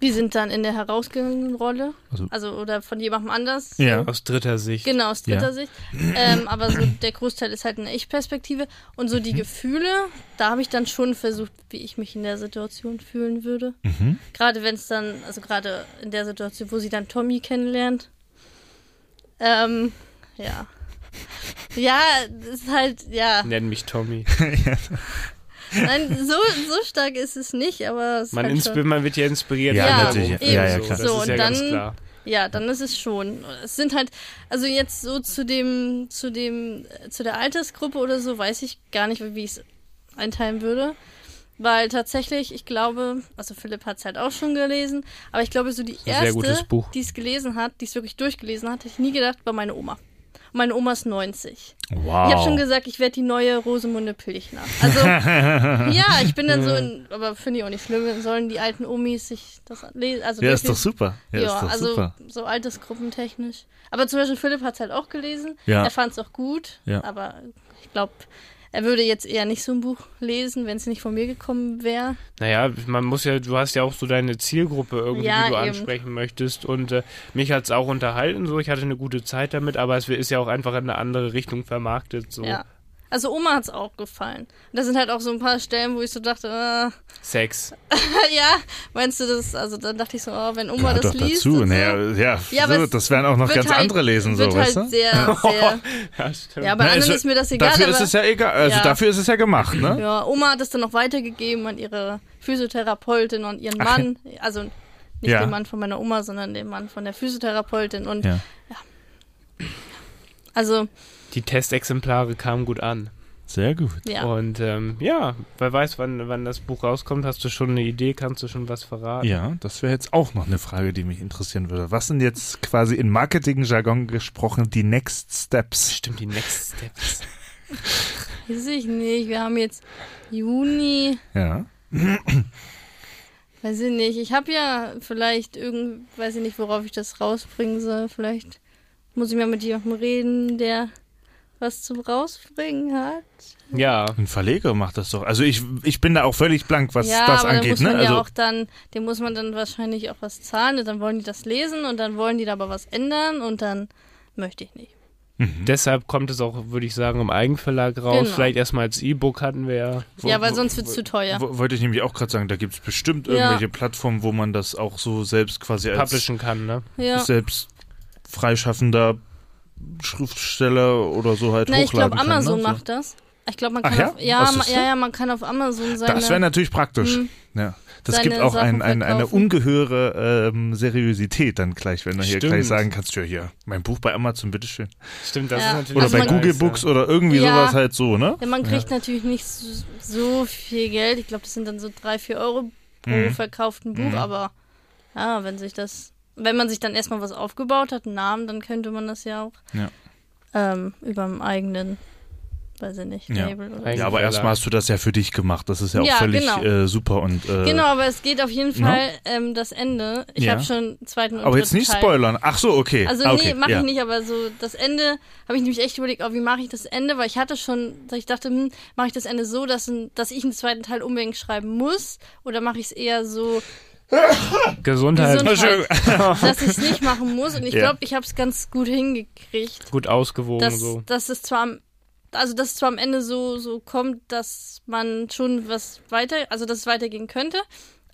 die sind dann in der herausgehenden Rolle. Also- Also, oder von jemandem anders. Ja. Aus dritter Sicht. Genau, aus dritter Ja. Sicht. Ähm, aber so der Großteil ist halt eine Ich-Perspektive. Und so die Mhm. Gefühle, da habe ich dann schon versucht, wie ich mich in der Situation fühlen würde. Mhm. Gerade wenn es dann, also gerade in der Situation, wo sie dann Tommy kennenlernt. Ähm, ja. Ja, das ist halt, ja. Nenn mich Tommy. [LAUGHS] Nein, so, so stark ist es nicht, aber es ist Man, halt insp- schon, man wird ja inspiriert. Ja, der natürlich. Ja, ja, so. klar. Das So, ist und ja ganz dann- klar. Ja, dann ist es schon. Es sind halt, also jetzt so zu dem, zu dem, zu der Altersgruppe oder so, weiß ich gar nicht, wie ich es einteilen würde. Weil tatsächlich, ich glaube, also Philipp hat es halt auch schon gelesen, aber ich glaube, so die erste, Buch. die es gelesen hat, die es wirklich durchgelesen hat, hätte ich nie gedacht, war meine Oma. Meine Oma ist 90. Wow. Ich habe schon gesagt, ich werde die neue Rosemunde Pilchner. Also, [LAUGHS] ja, ich bin dann so in, aber finde ich auch nicht schlimm, sollen die alten Omis sich das lesen. Also ja, ist doch super. Ja, Ja, ist doch also super. so altersgruppentechnisch. Aber zum Beispiel Philipp hat es halt auch gelesen. Ja. Er fand es auch gut. Ja. Aber ich glaube, er würde jetzt eher nicht so ein Buch lesen, wenn es nicht von mir gekommen wäre. Naja, man muss ja, du hast ja auch so deine Zielgruppe irgendwie, Ja, die du eben. ansprechen möchtest. Und äh, mich hat es auch unterhalten, so ich hatte eine gute Zeit damit, aber es ist ja auch einfach in eine andere Richtung vermarktet. So Ja. Also Oma hat es auch gefallen. Und da sind halt auch so ein paar Stellen, wo ich so dachte, äh, Sex. [LAUGHS] ja, meinst du das? Also dann dachte ich so, oh, wenn Oma Gehört das doch liest. dazu. und so, Naja, ja, Ja, so, das werden auch noch ganz halt- andere lesen, so, wird weißt halt du? sehr, [LAUGHS] sehr. Ja, stimmt. ja, bei Na, anderen also, ist mir das egal. Dafür aber, ist es ja egal. Also Ja. dafür ist es ja gemacht, ne? Ja, Oma hat es dann noch weitergegeben an ihre Physiotherapeutin und ihren Ach, Mann. Also nicht Ja. den Mann von meiner Oma, sondern den Mann von der Physiotherapeutin. Und Ja. also, Die Testexemplare kamen gut an. Sehr gut. ja. Und ähm, ja, wer weiß, wann, wann das Buch rauskommt, hast du schon eine Idee, kannst du schon was verraten? Ja, das wäre jetzt auch noch eine Frage, die mich interessieren würde. Was sind jetzt quasi in Marketing-Jargon gesprochen die Next Steps? Stimmt, die Next Steps. [LAUGHS] Weiß ich nicht. Wir haben jetzt Juni. Ja. [CLEARS THROAT] Weiß ich nicht. Ich habe ja vielleicht irgend, weiß ich nicht, worauf ich das rausbringen soll. Vielleicht muss ich mal mit jemandem reden, der was zum Rausbringen hat. Ja. Ein Verleger macht das doch. Also ich, ich bin da auch völlig blank, was ja, das aber angeht. muss Ne? man Also, ja auch dann, dem muss man dann wahrscheinlich auch was zahlen und dann wollen die das lesen und dann wollen die da aber was ändern und dann möchte ich nicht. mhm. Deshalb kommt es auch, würde ich sagen, im Eigenverlag raus. Genau. Vielleicht erstmal als E-Book hatten wir ja. Ja, weil sonst wird es zu teuer. Wo- Wollte ich nämlich auch gerade sagen, da gibt es bestimmt Ja. irgendwelche Plattformen, wo man das auch so selbst quasi als Publishen kann, ne? ja. selbst freischaffender Schriftsteller oder so halt Na, ich hochladen glaube, Amazon kann. Ne? macht das. Ich glaube, man Ach kann ja? auf, ja, ma, ja, ja, man kann auf Amazon So. seine. Das wäre natürlich praktisch. Hm. Ja. Das seine gibt auch ein, ein, eine ungeheure ähm, Seriosität dann gleich, wenn du hier Stimmt. gleich sagen kannst, ja hier, mein Buch bei Amazon, bitteschön. Stimmt, das Ja. ist natürlich. Oder Also bei Google Books oder irgendwie Ja. sowas halt so, ne? Ja, man kriegt natürlich nicht so, so viel Geld. Ich glaube, das sind dann so drei, vier Euro pro Mhm. verkauften Buch, Mhm. aber ja, wenn sich das, wenn man sich dann erstmal was aufgebaut hat, einen Namen, dann könnte man das ja auch Ja. ähm, über dem eigenen, weiß ich nicht, Ja. Label oder Ja, aber erstmal hast du das ja für dich gemacht. Das ist ja auch Ja, völlig genau. äh, super und äh, Genau, aber es geht auf jeden No? Fall ähm, das Ende. Ich Ja. habe schon einen zweiten und aber jetzt nicht Teil. spoilern. Ach so, okay. Also ah, nee, okay. mache ja. ich nicht, aber so das Ende habe ich nämlich echt überlegt, oh, wie mache ich das Ende, weil ich hatte schon, ich dachte, hm, mache ich das Ende so, dass, dass ich einen zweiten Teil unbedingt schreiben muss oder mache ich es eher so, [LAUGHS] Gesundheit. Gesundheit. [LAUGHS] dass ich es nicht [LAUGHS] machen muss und ich Ja. glaube, ich habe es ganz gut hingekriegt, Gut ausgewogen dass, so. dass es zwar am also dass es zwar am Ende so so kommt, dass man schon was weiter, also dass es weitergehen könnte,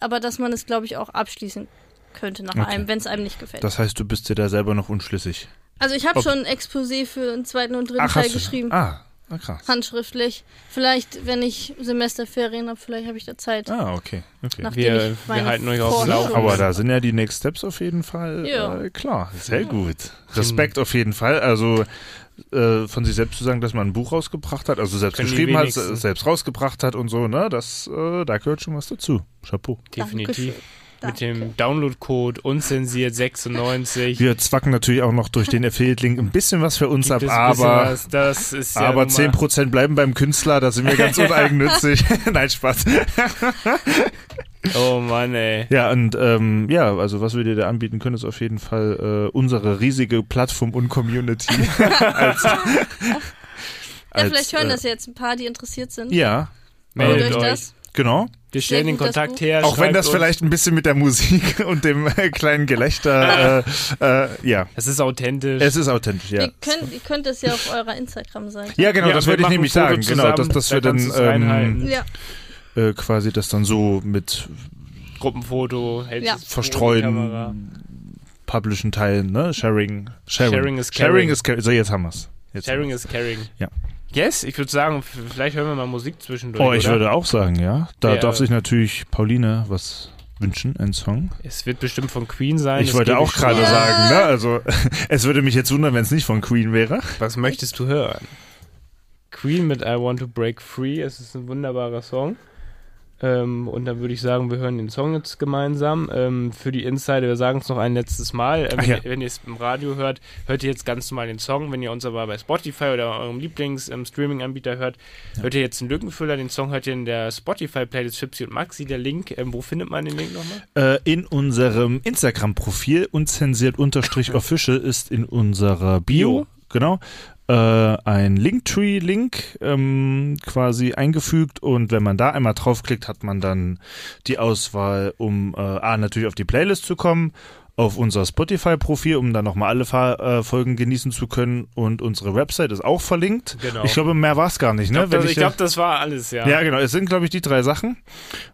aber dass man es glaube ich auch abschließen könnte nach Okay. einem, wenn es einem nicht gefällt. Das heißt, du bist dir da selber noch unschlüssig. Also ich habe schon ein Exposé für einen zweiten und dritten Ach, Teil geschrieben. Ah, ah, krass. Handschriftlich. Vielleicht, wenn ich Semesterferien habe, vielleicht habe ich da Zeit. Ah, okay. okay. Nachdem Wir- wir halten euch auf dem Laufenden. Aber da sind ja die Next Steps auf jeden Fall Ja. äh, klar. Sehr gut. Respekt auf jeden Fall. Also äh, von sich selbst zu sagen, dass man ein Buch rausgebracht hat, also selbst Können geschrieben hat, selbst rausgebracht hat und so, ne? Das, äh, da gehört schon was dazu. Chapeau. Definitiv. Mit Danke. dem Downloadcode unzensiert 96. Wir zwacken natürlich auch noch durch den Affiliate-Link ein bisschen was für uns Gibt ab, aber, was, das ist ja aber nun mal- 10% bleiben beim Künstler, da sind wir ganz [LAUGHS] uneigennützig. [LAUGHS] Nein, Spaß. Oh Mann, ey. Ja, und ähm, ja, also was wir dir da anbieten können, ist auf jeden Fall äh, unsere riesige Plattform und Community. [LAUGHS] als, Ja, als, vielleicht hören äh, das jetzt ein paar, die interessiert sind. Ja, Meldet euch. das. genau. Wir stellen den Kontakt her. Auch wenn das vielleicht ein bisschen mit der Musik [LAUGHS] und dem äh, kleinen Gelächter, äh, äh, ja, Es ist authentisch. es ist authentisch, ja. Ihr, könnt, ihr könnt das ja auf eurer Instagram-Seite. Ja, genau, Ja, das wir würde ich nämlich sagen. Genau, dass, zusammen, dass da wir dann ähm, Ja, äh, quasi das dann so mit Gruppenfoto, hältst Ja. es verstreuen, publishen, teilen, ne? Sharing. Sharing, Sharing is Sharing caring. is caring. So, jetzt haben wir's. Jetzt Sharing haben is caring. Ja. Yes, ich würde sagen, vielleicht hören wir mal Musik zwischendurch. Oh, ich oder? würde auch sagen, ja. Da Ja. darf sich natürlich Pauline was wünschen, ein Song. Es wird bestimmt von Queen sein. Ich wollte auch gerade. Ja. sagen, ne? Also, [LAUGHS] es würde mich jetzt wundern, wenn es nicht von Queen wäre. Was möchtest du hören? Queen mit I Want to Break Free. Es ist ein wunderbarer Song. Ähm, und dann würde ich sagen, wir hören den Song jetzt gemeinsam. Ähm, für die Insider, wir sagen es noch ein letztes Mal. Ähm, ja. Wenn ihr es im Radio hört, hört ihr jetzt ganz normal den Song. Wenn ihr uns aber bei Spotify oder eurem Lieblings-Streaming-Anbieter hört, hört ihr jetzt einen Lückenfüller. Den Song hört ihr in der Spotify-Playlist Gypsy und Maxi. Der Link, ähm, wo findet man den Link nochmal? Äh, in unserem Instagram-Profil unzensiert unterstrich [LAUGHS] official ist in unserer Bio, Bio. genau, äh, ein Linktree-Link ähm, quasi eingefügt und wenn man da einmal draufklickt, hat man dann die Auswahl, um äh, A, natürlich auf die Playlist zu kommen, auf unser Spotify-Profil, um dann nochmal alle Fa äh, Folgen genießen zu können und unsere Website ist auch verlinkt. Genau. Ich glaube, mehr war es gar nicht, Ich ne? glaube, Wenn das, ich ich glaub, das war alles, ja. ja, genau. Es sind, glaube ich, die drei Sachen.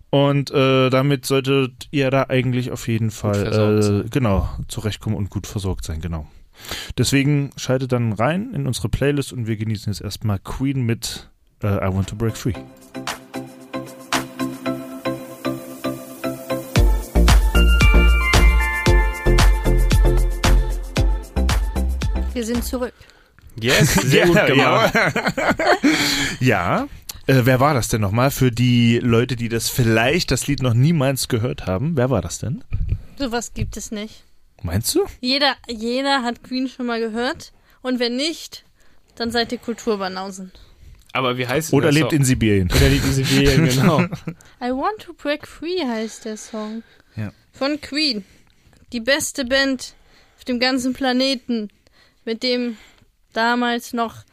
Und äh, damit solltet ihr da eigentlich auf jeden Fall äh, genau zurechtkommen und gut versorgt sein, genau. Deswegen schaltet dann rein in unsere Playlist und wir genießen jetzt erstmal Queen mit äh, I Want to Break Free. wir sind zurück. Yes, [LAUGHS] sehr gut Ja, gemacht. [LAUGHS] Ja. Äh, wer war das denn nochmal? Für die Leute, die das vielleicht das Lied noch niemals gehört haben, wer war das denn? Sowas gibt es nicht. Meinst du? Jeder, jeder hat Queen schon mal gehört. Und wenn nicht, dann seid ihr Kulturbanausen. Aber wie heißt Oder der lebt Song? in Sibirien. Oder lebt in Sibirien, genau. [LAUGHS] I Want to Break Free heißt der Song. Ja. Von Queen. Die beste Band auf dem ganzen Planeten. Mit dem damals noch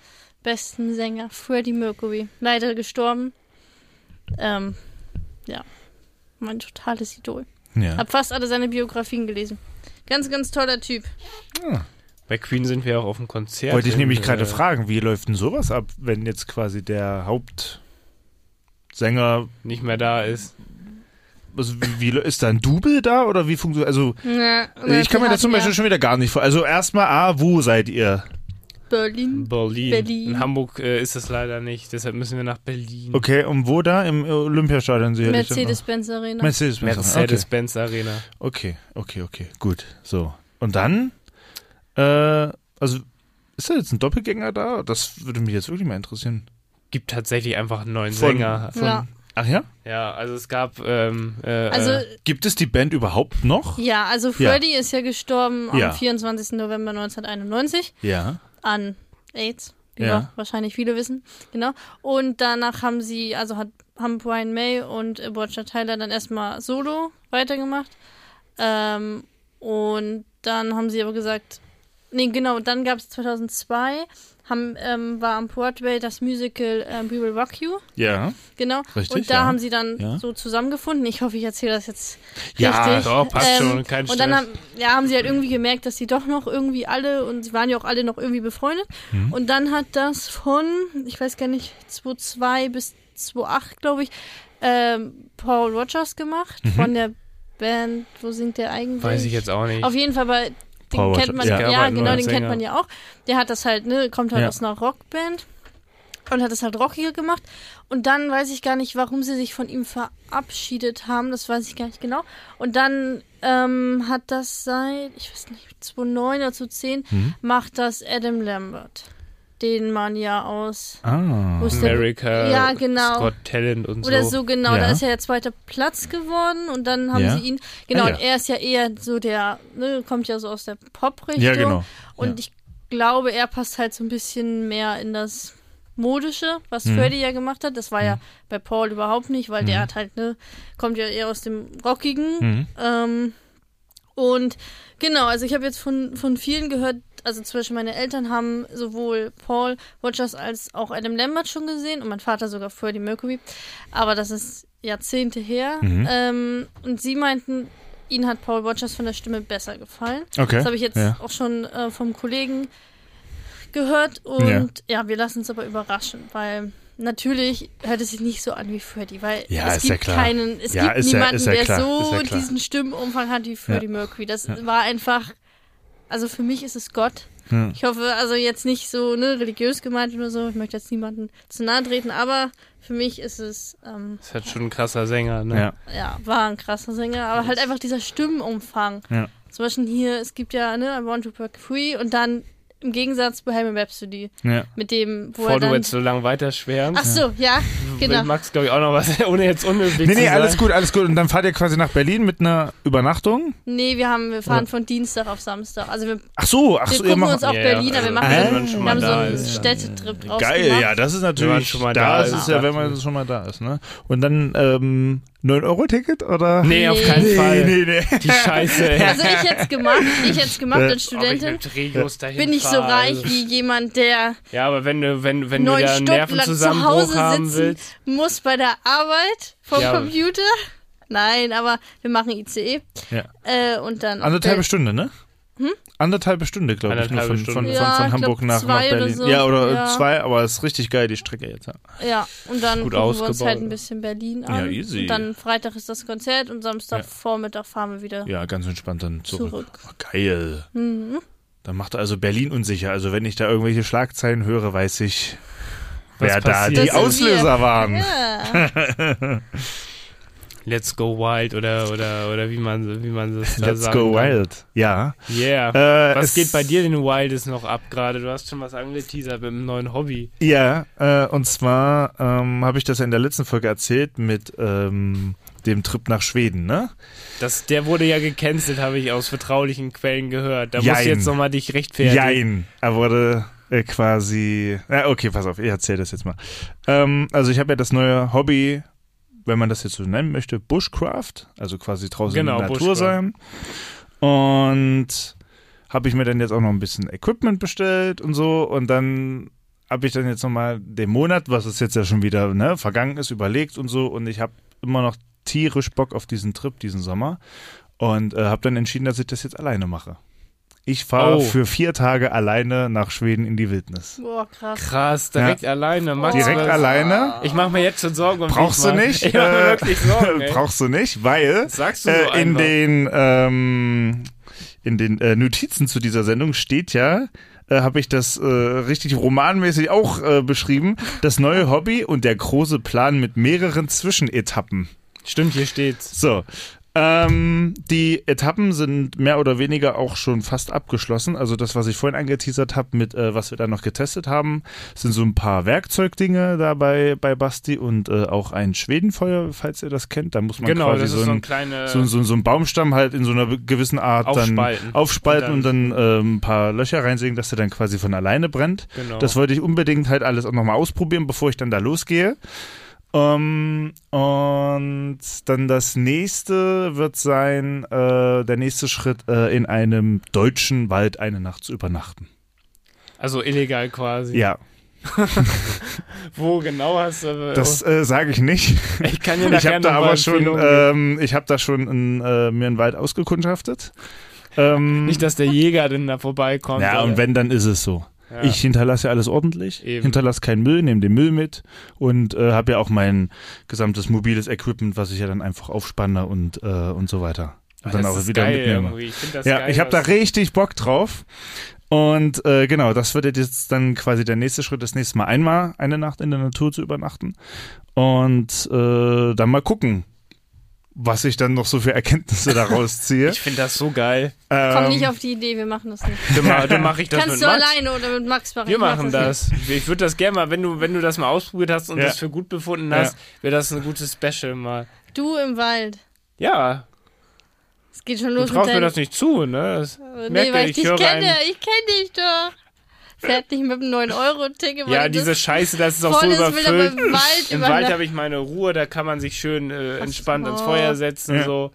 besten Sänger Freddie Mercury. Leider gestorben. Ähm, ja. Mein totales Idol. Ja. Hab fast alle seine Biografien gelesen. Ganz, ganz toller Typ. Bei Queen sind wir auch auf dem Konzert. Wollte ich in, nämlich gerade äh, fragen, wie läuft denn sowas ab, wenn jetzt quasi der Hauptsänger, Nicht mehr da ist. also wie, wie ist da ein Double da oder wie funktioniert, also Ja, ich kann mir das zum Beispiel schon wieder gar nicht vor. Also erstmal, ah, wo seid ihr? Berlin. Berlin. Berlin. In Hamburg äh, ist es leider nicht, deshalb müssen wir nach Berlin. Okay, und wo da? Im Olympiastadion sicherlich. Mercedes-Benz Arena. Mercedes-Benz. Mercedes-Benz Arena. Okay, okay, okay, gut. So. Und dann, äh, also, ist da jetzt ein Doppelgänger da? Das würde mich jetzt wirklich mal interessieren. Gibt tatsächlich einfach einen neuen Von- Sänger. Ja. Ach ja? Ja, also es gab. Ähm, äh, Also, äh, Gibt es die Band überhaupt noch? ja, also Ja. Freddie ist ja gestorben am Ja. 24. November 1991 Ja. An AIDS, wie Ja. wir wahrscheinlich viele wissen. Genau. Und danach haben sie, also hat, haben Brian May und Roger Tyler dann erstmal solo weitergemacht. Ähm, und dann haben sie aber gesagt, nee, genau, dann gab es 2002, haben, ähm, war am Broadway das Musical ähm, We Will Rock You. Ja. Genau. Richtig, und da ja. haben sie dann Ja. so zusammengefunden. Ich hoffe, ich erzähle das jetzt Ja, richtig. doch, passt Ähm, schon, kein Und dann Stress. haben, ja, haben sie halt irgendwie gemerkt, dass sie doch noch irgendwie alle, und sie waren ja auch alle noch irgendwie befreundet. Mhm. Und dann hat das von, ich weiß gar nicht, 2002 bis 2008, glaube ich, ähm, Paul Rogers gemacht Mhm. von der Band, wo singt der eigentlich? weiß ich jetzt auch nicht. Auf jeden Fall, bei den Paul kennt man, ja. ja, genau, den kennt Sänger. man ja auch. Der hat das halt, ne, kommt halt Ja. aus einer Rockband und hat das halt rockiger gemacht. Und dann weiß ich gar nicht, warum sie sich von ihm verabschiedet haben, das weiß ich gar nicht genau. Und dann ähm, hat das seit, ich weiß nicht, 2009 oder 2010, Mhm. macht das Adam Lambert. Den man ja aus Ah. Der- America, Ja, genau. Scott Talent und oder so. so, genau, Ja. da ist er ja zweiter Platz geworden und dann haben Ja. sie ihn, genau, Ah, ja. und er ist ja eher so der, ne, kommt ja so aus der Pop-Richtung. Ja, genau. Und Ja. ich glaube, er passt halt so ein bisschen mehr in das Modische, was Mhm. Freddy ja gemacht hat. Das war ja bei Paul überhaupt nicht, weil der hat halt, ne, kommt ja eher aus dem Rockigen. Mhm. Ähm, und genau, also ich habe jetzt von, von vielen gehört, also Beispiel meine Eltern haben sowohl Paul Rogers als auch Adam Lambert schon gesehen und mein Vater sogar Freddie Mercury. Aber das ist Jahrzehnte her. Mhm. Ähm, und sie meinten, ihnen hat Paul Rogers von der Stimme besser gefallen. Okay. Das habe ich jetzt Ja. auch schon äh, vom Kollegen gehört und ja, wir lassen uns aber überraschen, weil natürlich hört es sich nicht so an wie Freddie, weil Ja, es ist ja gibt klar. keinen, es Ja, gibt ja- niemanden, ist ja der klar, so ja diesen Stimmumfang hat wie Freddie Mercury. Das war einfach, also für mich ist es Gott. Ja. Ich hoffe, also jetzt nicht so ne, religiös gemeint oder so. Ich möchte jetzt niemanden zu nahe treten, aber für mich ist es ähm, Ist halt schon ein krasser Sänger, ne? Ja. ja, war ein krasser Sänger, aber halt einfach dieser Stimmumfang. Ja. Zum Beispiel hier, es gibt ja, ne, I Want to Break Free und dann im Gegensatz Bohemian Rhapsody Ja. mit dem, wo Bevor er du dann... jetzt so lang weiter schwärmst, Ach so, ja, will genau. Max, glaube ich, auch noch was, [LAUGHS] ohne jetzt unhöflich Nee, zu nee, sein. alles gut, alles gut. Und dann fahrt ihr quasi nach Berlin mit einer Übernachtung? Nee, wir haben, wir fahren von Dienstag auf Samstag. Also wir, Ach so, ach wir so, ihr gucken macht. uns auch Ja, Berlin, aber wir also machen man schon wir mal haben so einen ist, dann- Städtetrip raus Geil, gemacht. ja, das ist natürlich. schon mal da da ist ist, es ja, wenn man schon mal da ist, ne? Und dann ähm, 9-Euro-Ticket oder? Nee, auf Nee. keinen Fall. nee, nee. Die Scheiße, ey. Also ich jetzt gemacht, ich jetzt gemacht Ja. als Ob ich Studentin. mit Regios dahin Bin ich so reich wie jemand, der Ja, aber wenn du, wenn, wenn du da lang zu Hause haben sitzen willst. muss bei der Arbeit vom Ja. Computer. Nein, aber wir machen ICE. Ja. Äh, und dann. Anderthalbe Bel- Stunde, ne? Anderthalbe Stunde, glaube ich, nur von, von, Ja, von Hamburg glaub, nach, nach zwei oder Berlin. so. Ja, oder Ja. zwei, aber es ist richtig geil, die Strecke jetzt. Ja, Ja, und dann Gut gucken wir uns halt ein bisschen Berlin an. Ja, easy. Und dann Freitag ist das Konzert und Samstagvormittag fahren wir wieder. ja ganz entspannt dann zurück. Zurück. Oh, geil. Mhm. Dann macht also Berlin unsicher. Also wenn ich da irgendwelche Schlagzeilen höre, weiß ich, Was wer da passiert die ist. Das. Auslöser waren. Ja. [LAUGHS] Let's go wild oder, oder, oder wie man, wie man das da Let's sagen go kann. wild. Ja. Yeah. Äh, Was geht bei dir denn Wildes noch ab gerade? Du hast schon was angeteasert mit einem neuen Hobby. Ja, äh, und zwar ähm, habe ich das ja in der letzten Folge erzählt mit ähm, dem Trip nach Schweden, ne? Das, der wurde ja gecancelt, habe ich aus vertraulichen Quellen gehört. Da du Jein. jetzt nochmal dich rechtfertigen. Jein. Er wurde äh, quasi. Ja, okay, pass auf, ich erzähle das jetzt mal. Ähm, also ich habe ja das neue Hobby, wenn man das jetzt so nennen möchte, Bushcraft, also quasi draußen Genau, in der Natur Bushcraft. sein. Und habe ich mir dann jetzt auch noch ein bisschen Equipment bestellt und so und dann habe ich dann jetzt nochmal den Monat, was es jetzt ja schon wieder ne, vergangen ist, überlegt und so und ich habe immer noch tierisch Bock auf diesen Trip diesen Sommer und äh, habe dann entschieden, dass ich das jetzt alleine mache. Ich fahre Oh. für vier Tage alleine nach Schweden in die Wildnis. Boah, krass. Krass, direkt alleine. Machst Direkt was? alleine? Ich mache mir jetzt schon Sorgen um Brauchst dich, du nicht? [LAUGHS] Ich mache mir Äh, wirklich Sorgen, ey. Brauchst du nicht, weil Das sagst du so äh, in den ähm, in den äh, Notizen zu dieser Sendung steht ja, äh, habe ich das äh, richtig romanmäßig auch äh, beschrieben, das neue Hobby und der große Plan mit mehreren Zwischenetappen. Stimmt, hier steht's. So. Ähm, die Etappen sind mehr oder weniger auch schon fast abgeschlossen. Also das, was ich vorhin angeteasert habe, mit äh, was wir da noch getestet haben, sind so ein paar Werkzeugdinge da bei, Basti und äh, auch ein Schwedenfeuer, falls ihr das kennt. Da muss man Genau, quasi so ein so, so, so einen Baumstamm halt in so einer gewissen Art Aufspalten. dann aufspalten und Und dann, ähm, ein paar Löcher reinsägen, dass der dann quasi von alleine brennt. genau. Das wollte ich unbedingt halt alles auch nochmal ausprobieren, bevor ich dann da losgehe. Ähm, und dann das nächste wird sein, äh, der nächste Schritt, äh, in einem deutschen Wald eine Nacht zu übernachten. also illegal quasi. Ja, [LAUGHS] Wo genau hast du... das äh, sage ich nicht. ich kann dir [LAUGHS] Ich nachher habe da aber schon, ähm, ich habe da schon ein, äh, mir einen Wald ausgekundschaftet. Ähm, Nicht, dass der Jäger denn da vorbeikommt. Ja, oder? und wenn, dann ist es so. Ja. Ich hinterlasse ja alles ordentlich, Eben. hinterlasse keinen Müll, nehme den Müll mit und äh, habe ja auch mein gesamtes mobiles Equipment, was ich ja dann einfach aufspanne und, äh, und so weiter. Und dann das auch ist wieder geil mitnehme. Ich Ja, geil, ich habe da richtig Bock drauf. Und äh, genau, das wird jetzt dann quasi der nächste Schritt, das nächste Mal einmal eine Nacht in der Natur zu übernachten. Und äh, dann mal gucken, was ich dann noch so für Erkenntnisse daraus [LAUGHS] ziehe. Ich finde das so geil. Komm Ähm, nicht auf die Idee, wir machen das nicht. [LAUGHS] Dann, dann mache ich das Kannst mit du Max. alleine oder mit Max machen. Wir machen das. Ich würde das gerne mal, wenn du, wenn du das mal ausprobiert hast und Ja. das für gut befunden Ja. hast, wäre das ein gutes Special mal. Du im Wald. Ja, Es geht schon du los mit traust mir das nicht zu, ne? Das, Äh, merkt nee, ihr, weil ich ich dich kenne. Ich kenne dich doch. Fährt nicht mit einem 9-Euro-Ticket. ja, diese Scheiße, das ist auch so ist, überfüllt. im Wald Wald habe ich meine Ruhe, da kann man sich schön äh, entspannt ans. Feuer setzen, Ja. so.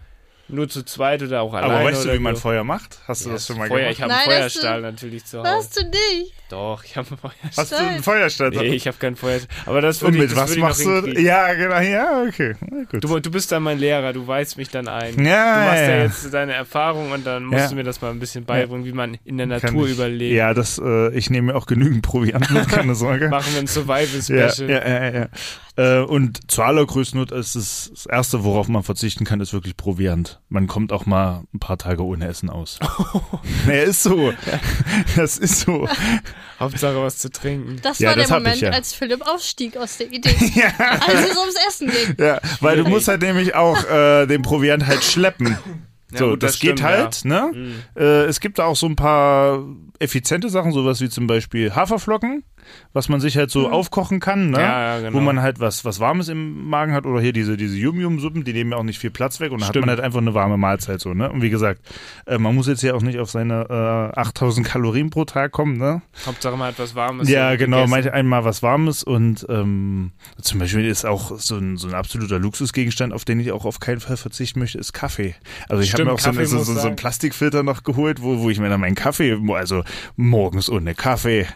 Nur zu zweit oder auch alleine. aber weißt du, wie man so. Feuer macht? Hast du Ja, das schon mal Feuer, gemacht? Ich habe einen hast du- Feuerstahl natürlich zu Hause. Hast du nicht? Doch, ich habe einen Feuerstahl. Hast du einen Feuerstahl? Nee, ich habe keinen Feuerstahl. Aber das Und würde ich, mit das was ich machst du? Ja, genau, ja, okay. Gut. Du, du bist dann mein Lehrer, du weißt mich dann ein. Ja, du machst ja, ja, ja. jetzt deine Erfahrung und dann musst Ja. du mir das mal ein bisschen beibringen, wie man in der Natur ich- überlebt. Ja, das, äh, ich nehme mir auch genügend Proviant mit, [LAUGHS] keine Sorge. Machen wir ein Ja, Survival-Special. ja, ja, ja. Äh, und zur allergrößten Not ist es das Erste, worauf man verzichten kann, ist wirklich Proviant. Man kommt auch mal ein paar Tage ohne Essen aus. [LAUGHS] naja, ist so. Das ist so. Hauptsache was zu trinken. Das Ja, war das der hab ich, Moment, ja. als Philipp ausstieg aus der Idee. [LAUGHS] ja, als es ums Essen ging. ja, weil du musst halt nämlich auch äh, den Proviant halt schleppen. Ja, So, gut, das, das geht stimmt, halt, ne? Mhm. Äh, es gibt da auch so ein paar effiziente Sachen, sowas wie zum Beispiel Haferflocken, was man sich halt so aufkochen kann, ne? Ja, ja, genau. Wo man halt was, was Warmes im Magen hat oder hier diese, diese Yum-Yum-Suppen, die nehmen ja auch nicht viel Platz weg und dann hat man halt einfach eine warme Mahlzeit so, ne? Und wie gesagt, äh, man muss jetzt ja auch nicht auf seine äh, 8000 Kalorien pro Tag kommen, ne? Hauptsache man hat was Warmes. Ja, genau, manche einmal was Warmes und ähm, zum Beispiel ist auch so ein, so ein absoluter Luxusgegenstand, auf den ich auch auf keinen Fall verzichten möchte, ist Kaffee. Also ich habe mir auch so, Kaffee so, so, so einen. Plastikfilter noch geholt, wo, wo ich mir dann meinen Kaffee, also morgens ohne Kaffee,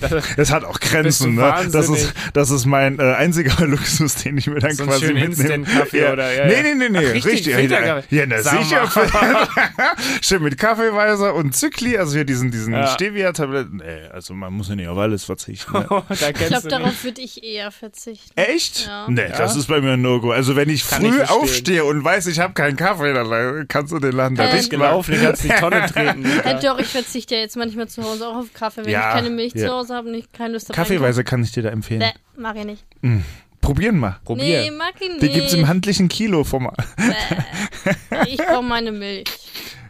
[LAUGHS] das hat auch Grenzen, ne? Das ist, das ist mein äh, einziger [LAUGHS] Luxus, den ich mir dann So quasi mitnehme. Ja. oder- ja, Nee, ja. nee, nee, nee, Ach, richtig, richtig. Filterkaffee. Ja, na sicher. [LAUGHS] Schön mit Kaffeeweiser und Zykli, also hier diesen, diesen Ja. Stevia-Tabletten. Nee, also man muss ja nicht auf alles verzichten. Ne? [LAUGHS] da Ich glaube, darauf würde ich eher verzichten. Echt? Ja. Nee, das ist bei mir ein No-Go. Also wenn ich Kann ich früh verstehen. aufstehe und weiß, ich habe keinen Kaffee, dann kannst du den Laden da Äh, dicht machen. gelaufen, die kannst die Tonne treten. Äh, doch, ich verzichte ja jetzt manchmal zu Hause auch auf Kaffee, wenn Ja, ich keine Milch ja. zu Hause habe und ich keine Lust auf Kaffeeweise kann ich dir da empfehlen. Bäh, mach ich nicht. Probieren mal. Probier. Nee, mag ich nicht. Die gibt's im handlichen Kiloformat. Bäh. [LAUGHS] Ich brauche meine Milch.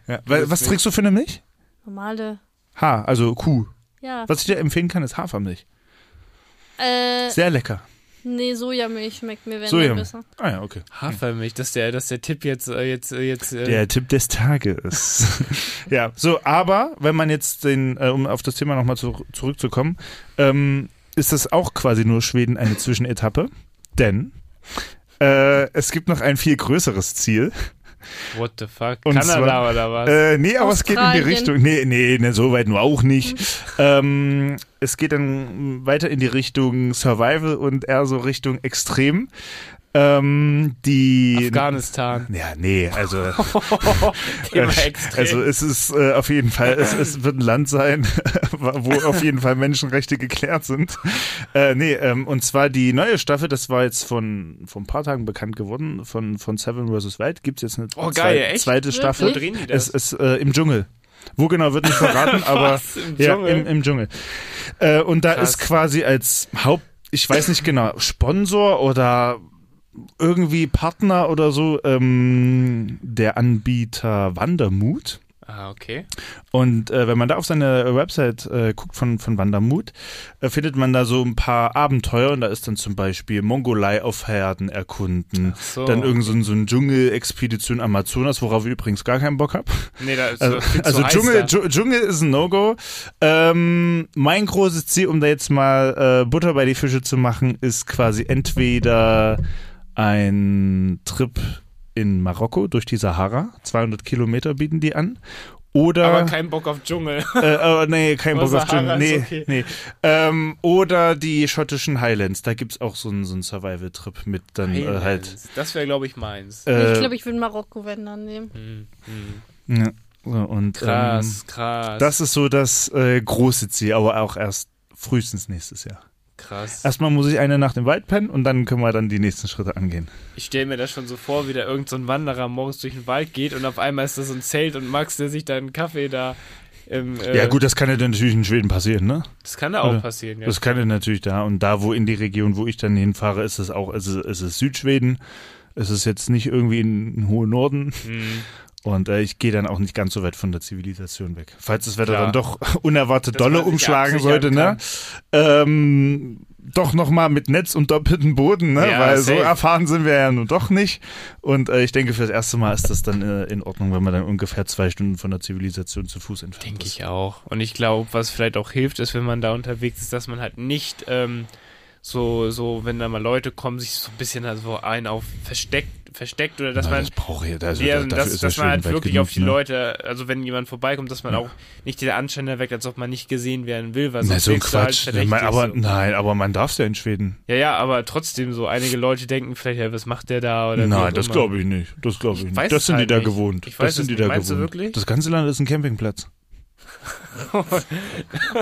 Ja. Weil, was trinkst du für eine Milch? Normale. H, also Kuh. Ja. Was ich dir empfehlen kann, ist Hafermilch. Äh, Sehr lecker. Nee, Sojamilch schmeckt mir, wenn besser. Ah ja, okay. Hafermilch, dass der, dass der Tipp jetzt, äh, jetzt, äh, jetzt. Äh, Der Tipp des Tages. [LAUGHS] ja, so, aber wenn man jetzt den, äh, um auf das Thema nochmal zu, zurückzukommen, ähm, ist das auch quasi nur Schweden eine Zwischenetappe, denn äh, es gibt noch ein viel größeres Ziel. What the fuck? Und Kanada zwar- oder was? Äh, nee, aber es geht in die. Richtung. Nee, nee, ne, so weit nur auch nicht. ähm, es geht dann weiter in die Richtung Survival und eher so Richtung Extrem. Ähm, die. Afghanistan. Ja, nee, also. [LAUGHS] Äh. Also es ist äh, auf jeden Fall, es, es wird ein Land sein, [LAUGHS] wo auf jeden Fall Menschenrechte geklärt sind. Äh, nee, ähm, und zwar die neue Staffel, das war jetzt von vor ein paar Tagen bekannt geworden, von, von Seven vs. Wild, gibt es jetzt eine Oh, zwei- geil, echt? zweite? Staffel. Wo drehen die das? Es ist äh, im Dschungel. Wo genau wird nicht verraten, [LAUGHS] aber Was? Im ja, Dschungel? im, im Dschungel. Äh, und da Krass. ist quasi als Haupt, ich weiß nicht genau, Sponsor oder irgendwie Partner oder so ähm, der Anbieter Wandermut. Ah, okay. Und äh, wenn man da auf seine Website äh, guckt von, von Wandermut, äh, findet man da so ein paar Abenteuer und da ist dann zum Beispiel Mongolei auf Herden erkunden, Ach so. dann irgend so, ein- so ein Dschungelexpedition Amazonas, worauf ich übrigens gar keinen Bock hab. Nee, da ist Also, also Dschungel, da. Dschu- Dschungel ist ein No-Go. Ähm, mein großes Ziel, um da jetzt mal äh, Butter bei die Fische zu machen, ist quasi entweder ein Trip in Marokko durch die Sahara. 200 Kilometer bieten die an. Oder Aber kein Bock auf Dschungel. [LAUGHS] äh, oh, nee, kein Aber Bock auf Dschungel. Nee, okay. nee. Ähm, oder die schottischen Highlands. Da gibt's auch so einen, so einen Survival-Trip mit dann äh, halt. Das wäre, glaube ich, meins. Äh, ich glaube, ich würde Marokko, wenn dann nehmen. Hm, hm. ja, so, und, Krass, Ähm, krass. das ist so das äh, große Ziel, aber auch erst frühestens nächstes Jahr. Krass. Erstmal muss ich eine Nacht im Wald pennen und dann können wir dann die nächsten Schritte angehen. Ich stelle mir das schon so vor, wie da irgend so ein Wanderer morgens durch den Wald geht und auf einmal ist da so ein Zelt und Max, der sich da einen Kaffee da. Im, äh, ja gut, das kann ja dann natürlich in Schweden passieren, ne? Das kann da auch Oder? passieren, ja. Das kann ja natürlich da. Und da, wo in die Region, wo ich dann hinfahre, ist es auch, es ist, es ist Südschweden. Es ist jetzt nicht irgendwie in, in hohen Norden. Hm. Und äh, ich gehe dann auch nicht ganz so weit von der Zivilisation weg. Falls das Wetter Klar. dann doch [LAUGHS] unerwartet Dass dolle umschlagen sollte, ne? Ähm, doch nochmal mit Netz und doppeltem Boden, ne? Ja, Weil so safe. erfahren sind wir ja nun doch nicht. Und äh, ich denke, für das erste Mal ist das dann äh, in Ordnung, wenn man dann ungefähr zwei Stunden von der Zivilisation zu Fuß entfernt Denke ist. ich auch. Und ich glaube, was vielleicht auch hilft, ist, wenn man da unterwegs ist, dass man halt nicht ähm, so, so, wenn da mal Leute kommen, sich so ein bisschen also einen auf versteckt, versteckt oder dass Na, man das braucht ja, also, da- dafür dass, ist ja dass man halt wirklich genug, auf die ne? Leute, also wenn jemand vorbeikommt, dass man Ja. auch nicht der Anschein erweckt, als ob man nicht gesehen werden will, weil Na, sonst so ein wirkst du halt Quatsch. verdächtig Man, aber so. nein, aber man darf es ja in Schweden. Ja, ja, aber trotzdem so, einige Leute denken vielleicht, ja, was macht der da oder Nein, das glaube ich nicht. Das glaube ich, Ich nicht. Das sind die halt da nicht. gewohnt. Ich weiß das sind die nicht. da Meinst du gewohnt. wirklich? Das ganze Land ist ein Campingplatz. [LAUGHS]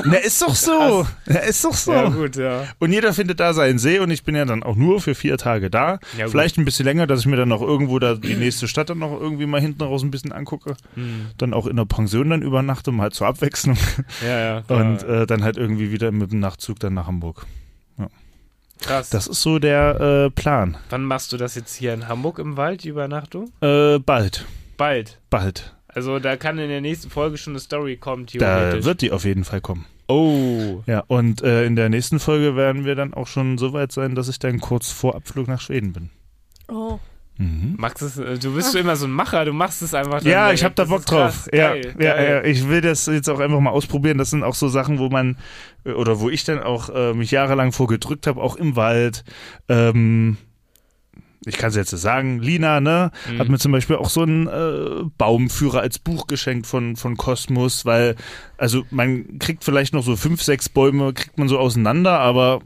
Na, ist doch so. Na, ist doch so. Ja, gut, ja. Und jeder findet da seinen See und ich bin ja dann auch nur für vier Tage da. Ja. Vielleicht ein bisschen länger, dass ich mir dann noch irgendwo da die nächste Stadt dann noch irgendwie mal hinten raus ein bisschen angucke. Hm. Dann auch in der Pension dann übernachte, mal zur Abwechslung. [LAUGHS] Ja, ja. klar. Und äh, dann halt irgendwie wieder mit dem Nachtzug dann nach Hamburg. Krass. Das ist so der äh, Plan. Wann machst du das jetzt hier in Hamburg im Wald, die Übernachtung? Äh, bald. Bald. Bald. Also da kann in der nächsten Folge schon eine Story kommen, Da theoretisch. wird die auf jeden Fall kommen. oh. Ja, und äh, in der nächsten Folge werden wir dann auch schon so weit sein, dass ich dann kurz vor Abflug nach Schweden bin. Oh. Mhm. Max ist, äh, du bist so immer so ein Macher, du machst es einfach. dann Ja, ich direkt. habe da Bock krass. drauf. Ja, Geil, ja, geil. ja, ich will das jetzt auch einfach mal ausprobieren. Das sind auch so Sachen, wo man äh, oder wo ich dann auch äh, mich jahrelang vorgedrückt habe, auch im Wald. Ähm, ich kann es jetzt sagen, Lina, ne, Mhm. hat mir zum Beispiel auch so einen äh, Baumführer als Buch geschenkt von, von Kosmos, weil, also man kriegt vielleicht noch so fünf, sechs Bäume, kriegt man so auseinander, aber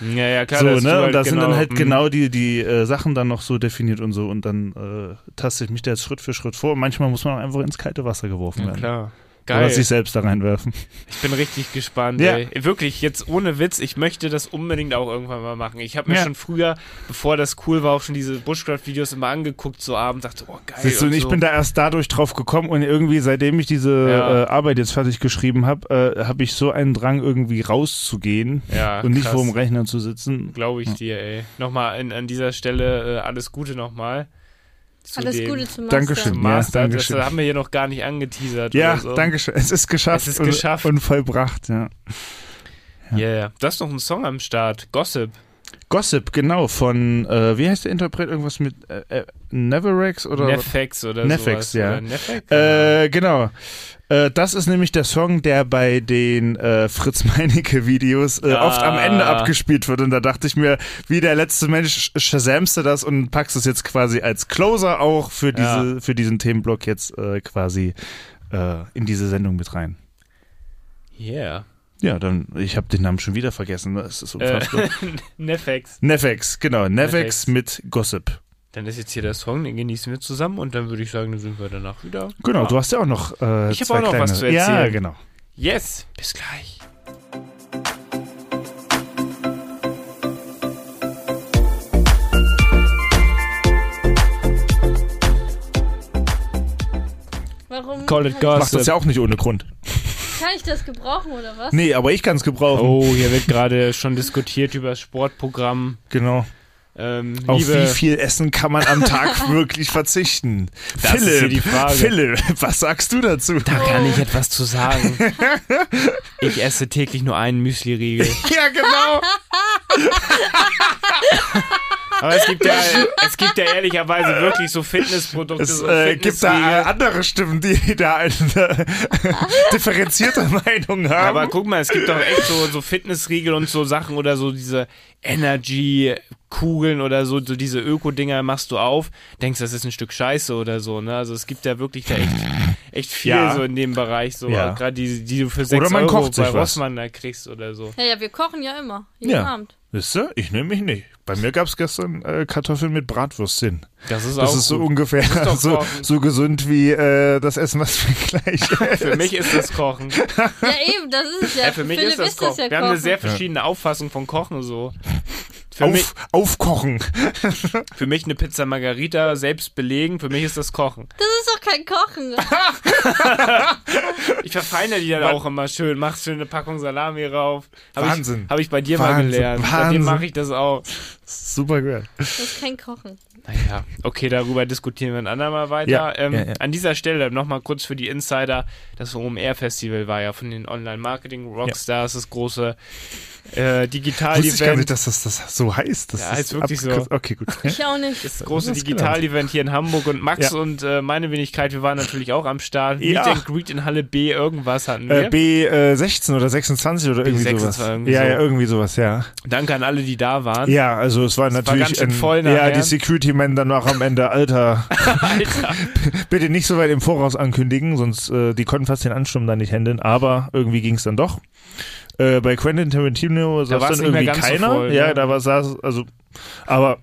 Ja, ja, klar. so, ne? du und halt da sind dann halt mhm. genau die, die äh, Sachen dann noch so definiert und so und dann äh, taste ich mich da jetzt Schritt für Schritt vor. Und manchmal muss man auch einfach ins kalte Wasser geworfen Ja, werden. klar. Oder Geil. sich selbst da reinwerfen. Ich bin richtig gespannt. Ja. Ey. Wirklich, jetzt ohne Witz, ich möchte das unbedingt auch irgendwann mal machen. Ich habe mir Ja. schon früher, bevor das cool war, auch schon diese Bushcraft-Videos immer angeguckt, so abends, dachte, oh geil. Siehst du, und ich so. bin da erst dadurch drauf gekommen und irgendwie, seitdem ich diese Ja. äh, Arbeit jetzt fertig geschrieben habe, äh, habe ich so einen Drang, irgendwie rauszugehen ja, und nicht krass. vor dem Rechner zu sitzen. Glaube ich dir, ey. Nochmal an, an dieser Stelle äh, alles Gute nochmal. Zu Alles Gute zum Master. Dankeschön. Zum Ja, Master. das Dankeschön. haben wir hier noch gar nicht angeteasert. Ja, oder so. danke schön. Es ist geschafft. Es ist und, geschafft. Und vollbracht, ja. Ja, ja. Da ist noch ein Song am Start. Gossip. Gossip, genau, von, äh, wie heißt der Interpret? Irgendwas mit äh, äh, Neverex oder? Nefex oder Nefex, sowas. ja. Oder Nefex? Äh, genau. Äh, das ist nämlich der Song, der bei den äh, Fritz [LAUGHS] Meinecke Videos äh, Ah. oft am Ende abgespielt wird. Und da dachte ich mir, wie der letzte Mensch shazamst du das und packst es jetzt quasi als Closer auch für diese, Ja. für diesen Themenblock jetzt äh, quasi in diese Sendung mit rein. Yeah. Ja, dann, ich habe den Namen schon wieder vergessen. Das ist Äh, unfassbar. [LAUGHS] Nefex. Nefex, genau. Nefex Nefex. mit Gossip. Dann ist jetzt hier der Song, den genießen wir zusammen und dann würde ich sagen, dann sind wir danach wieder. Genau, Ja. du hast ja auch noch äh, Ich hab zwei auch noch kleine. was zu Ja, erzählen. genau. Yes, bis gleich. Warum Call it gossip. Macht das ja auch nicht ohne Grund. Kann ich das gebrauchen oder was? Nee, aber ich kann es gebrauchen. Oh, hier wird gerade schon diskutiert über das Sportprogramm. Genau. Ähm, Auf liebe, wie viel Essen kann man am Tag [LAUGHS] wirklich verzichten? Das ist hier die Frage. Philipp, [LAUGHS] was sagst du dazu? Da kann ich etwas zu sagen. [LAUGHS] Ich esse täglich nur einen Müsli-Riegel. Ja, genau. Aber es gibt ja, es gibt ja ehrlicherweise wirklich so Fitnessprodukte. Es so äh, gibt da andere Stimmen, die da eine [LAUGHS] differenzierte Meinung haben. Aber guck mal, es gibt doch echt so, so Fitnessriegel und so Sachen oder so diese Energy-Kugeln oder so, so diese Öko-Dinger machst du auf, denkst, das ist ein Stück Scheiße oder so, ne? Also es gibt ja wirklich da echt, echt viel Ja. so in dem Bereich, so Ja. gerade die, die du für 6 Oder man Euro kocht sich bei was. Rossmann da kriegst oder so. Ja, ja, wir kochen ja immer. Jeden Ja. Abend. Wisst ihr? Ich nehme mich nicht. Bei mir gab es gestern äh, Kartoffeln mit Bratwürstchen. Das ist Das auch ist so gut. ungefähr doch [LAUGHS] so, kochen. so gesund wie äh, das Essen, was wir gleich [LAUGHS] Für mich ist das Kochen. Ja, eben, das ist es ja. Ja, für mich Philipp ist das Kochen. ja Wir haben eine Kochen. sehr verschiedene Auffassung von Kochen so. Für, mich, Auf, aufkochen. [LAUGHS] für mich eine Pizza Margarita selbst belegen, für mich ist das Kochen. Das ist doch kein Kochen. [LAUGHS] Ich verfeine die dann auch immer schön, mach schön eine Packung Salami rauf. Hab Wahnsinn. Habe ich bei dir mal Wahnsinn. gelernt. Seitdem Wahnsinn. mache ich das auch. Super gut. Das ist kein Kochen. Naja, okay, darüber diskutieren wir ein andermal weiter. Ja, ähm, ja, ja. An dieser Stelle nochmal kurz für die Insider. Das OMR-Festival war ja von den Online-Marketing-Rockstars das große äh, Wusste ich gar nicht, Digital-Event. dass das, das so heißt. Das Ja, ist heißt wirklich so. Okay, gut. Ich auch nicht. Das große Digital-Event hier in Hamburg und Max Ja. und äh, meine Wenigkeit, wir waren natürlich auch am Start. Ja. Meet and Greet in Halle B, irgendwas hatten wir. Äh, B16 oder 26 oder irgendwie 26 sowas. irgendwie ja, so. ja, irgendwie sowas, ja. Danke an alle, die da waren. Ja, also es war war natürlich schön ein, voll ja, nachher. die Security-Men dann auch am Ende, Alter, Alter. [LAUGHS] [LAUGHS] bitte nicht so weit im Voraus ankündigen, sonst äh, die konnten fast den Ansturm da nicht handeln, aber irgendwie ging es dann doch. Äh, bei Quentin Tarantino saß war's dann irgendwie ganz so keiner. voll, ja, ne? da war saß, also, aber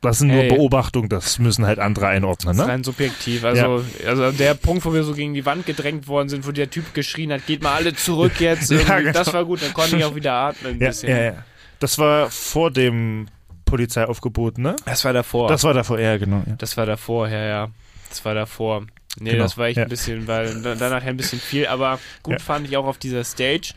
das sind Hey. nur Beobachtungen, das müssen halt andere einordnen, Das ist ne? rein subjektiv. Also, also der Punkt, wo wir so gegen die Wand gedrängt worden sind, wo der Typ geschrien hat, geht mal alle zurück [LAUGHS] jetzt. Ja, genau. Das war gut, dann konnte ich auch wieder atmen ein Ja, bisschen. ja, ja. Das war vor dem Polizeiaufgebot, ne? Das war davor. Das war davor, ja, genau. Ja. Das war davor, ja, ja. Das war davor. Nee, Genau, das war echt ja. ein bisschen, weil da- danach ein bisschen viel, aber gut Ja. fand ich auch auf dieser Stage,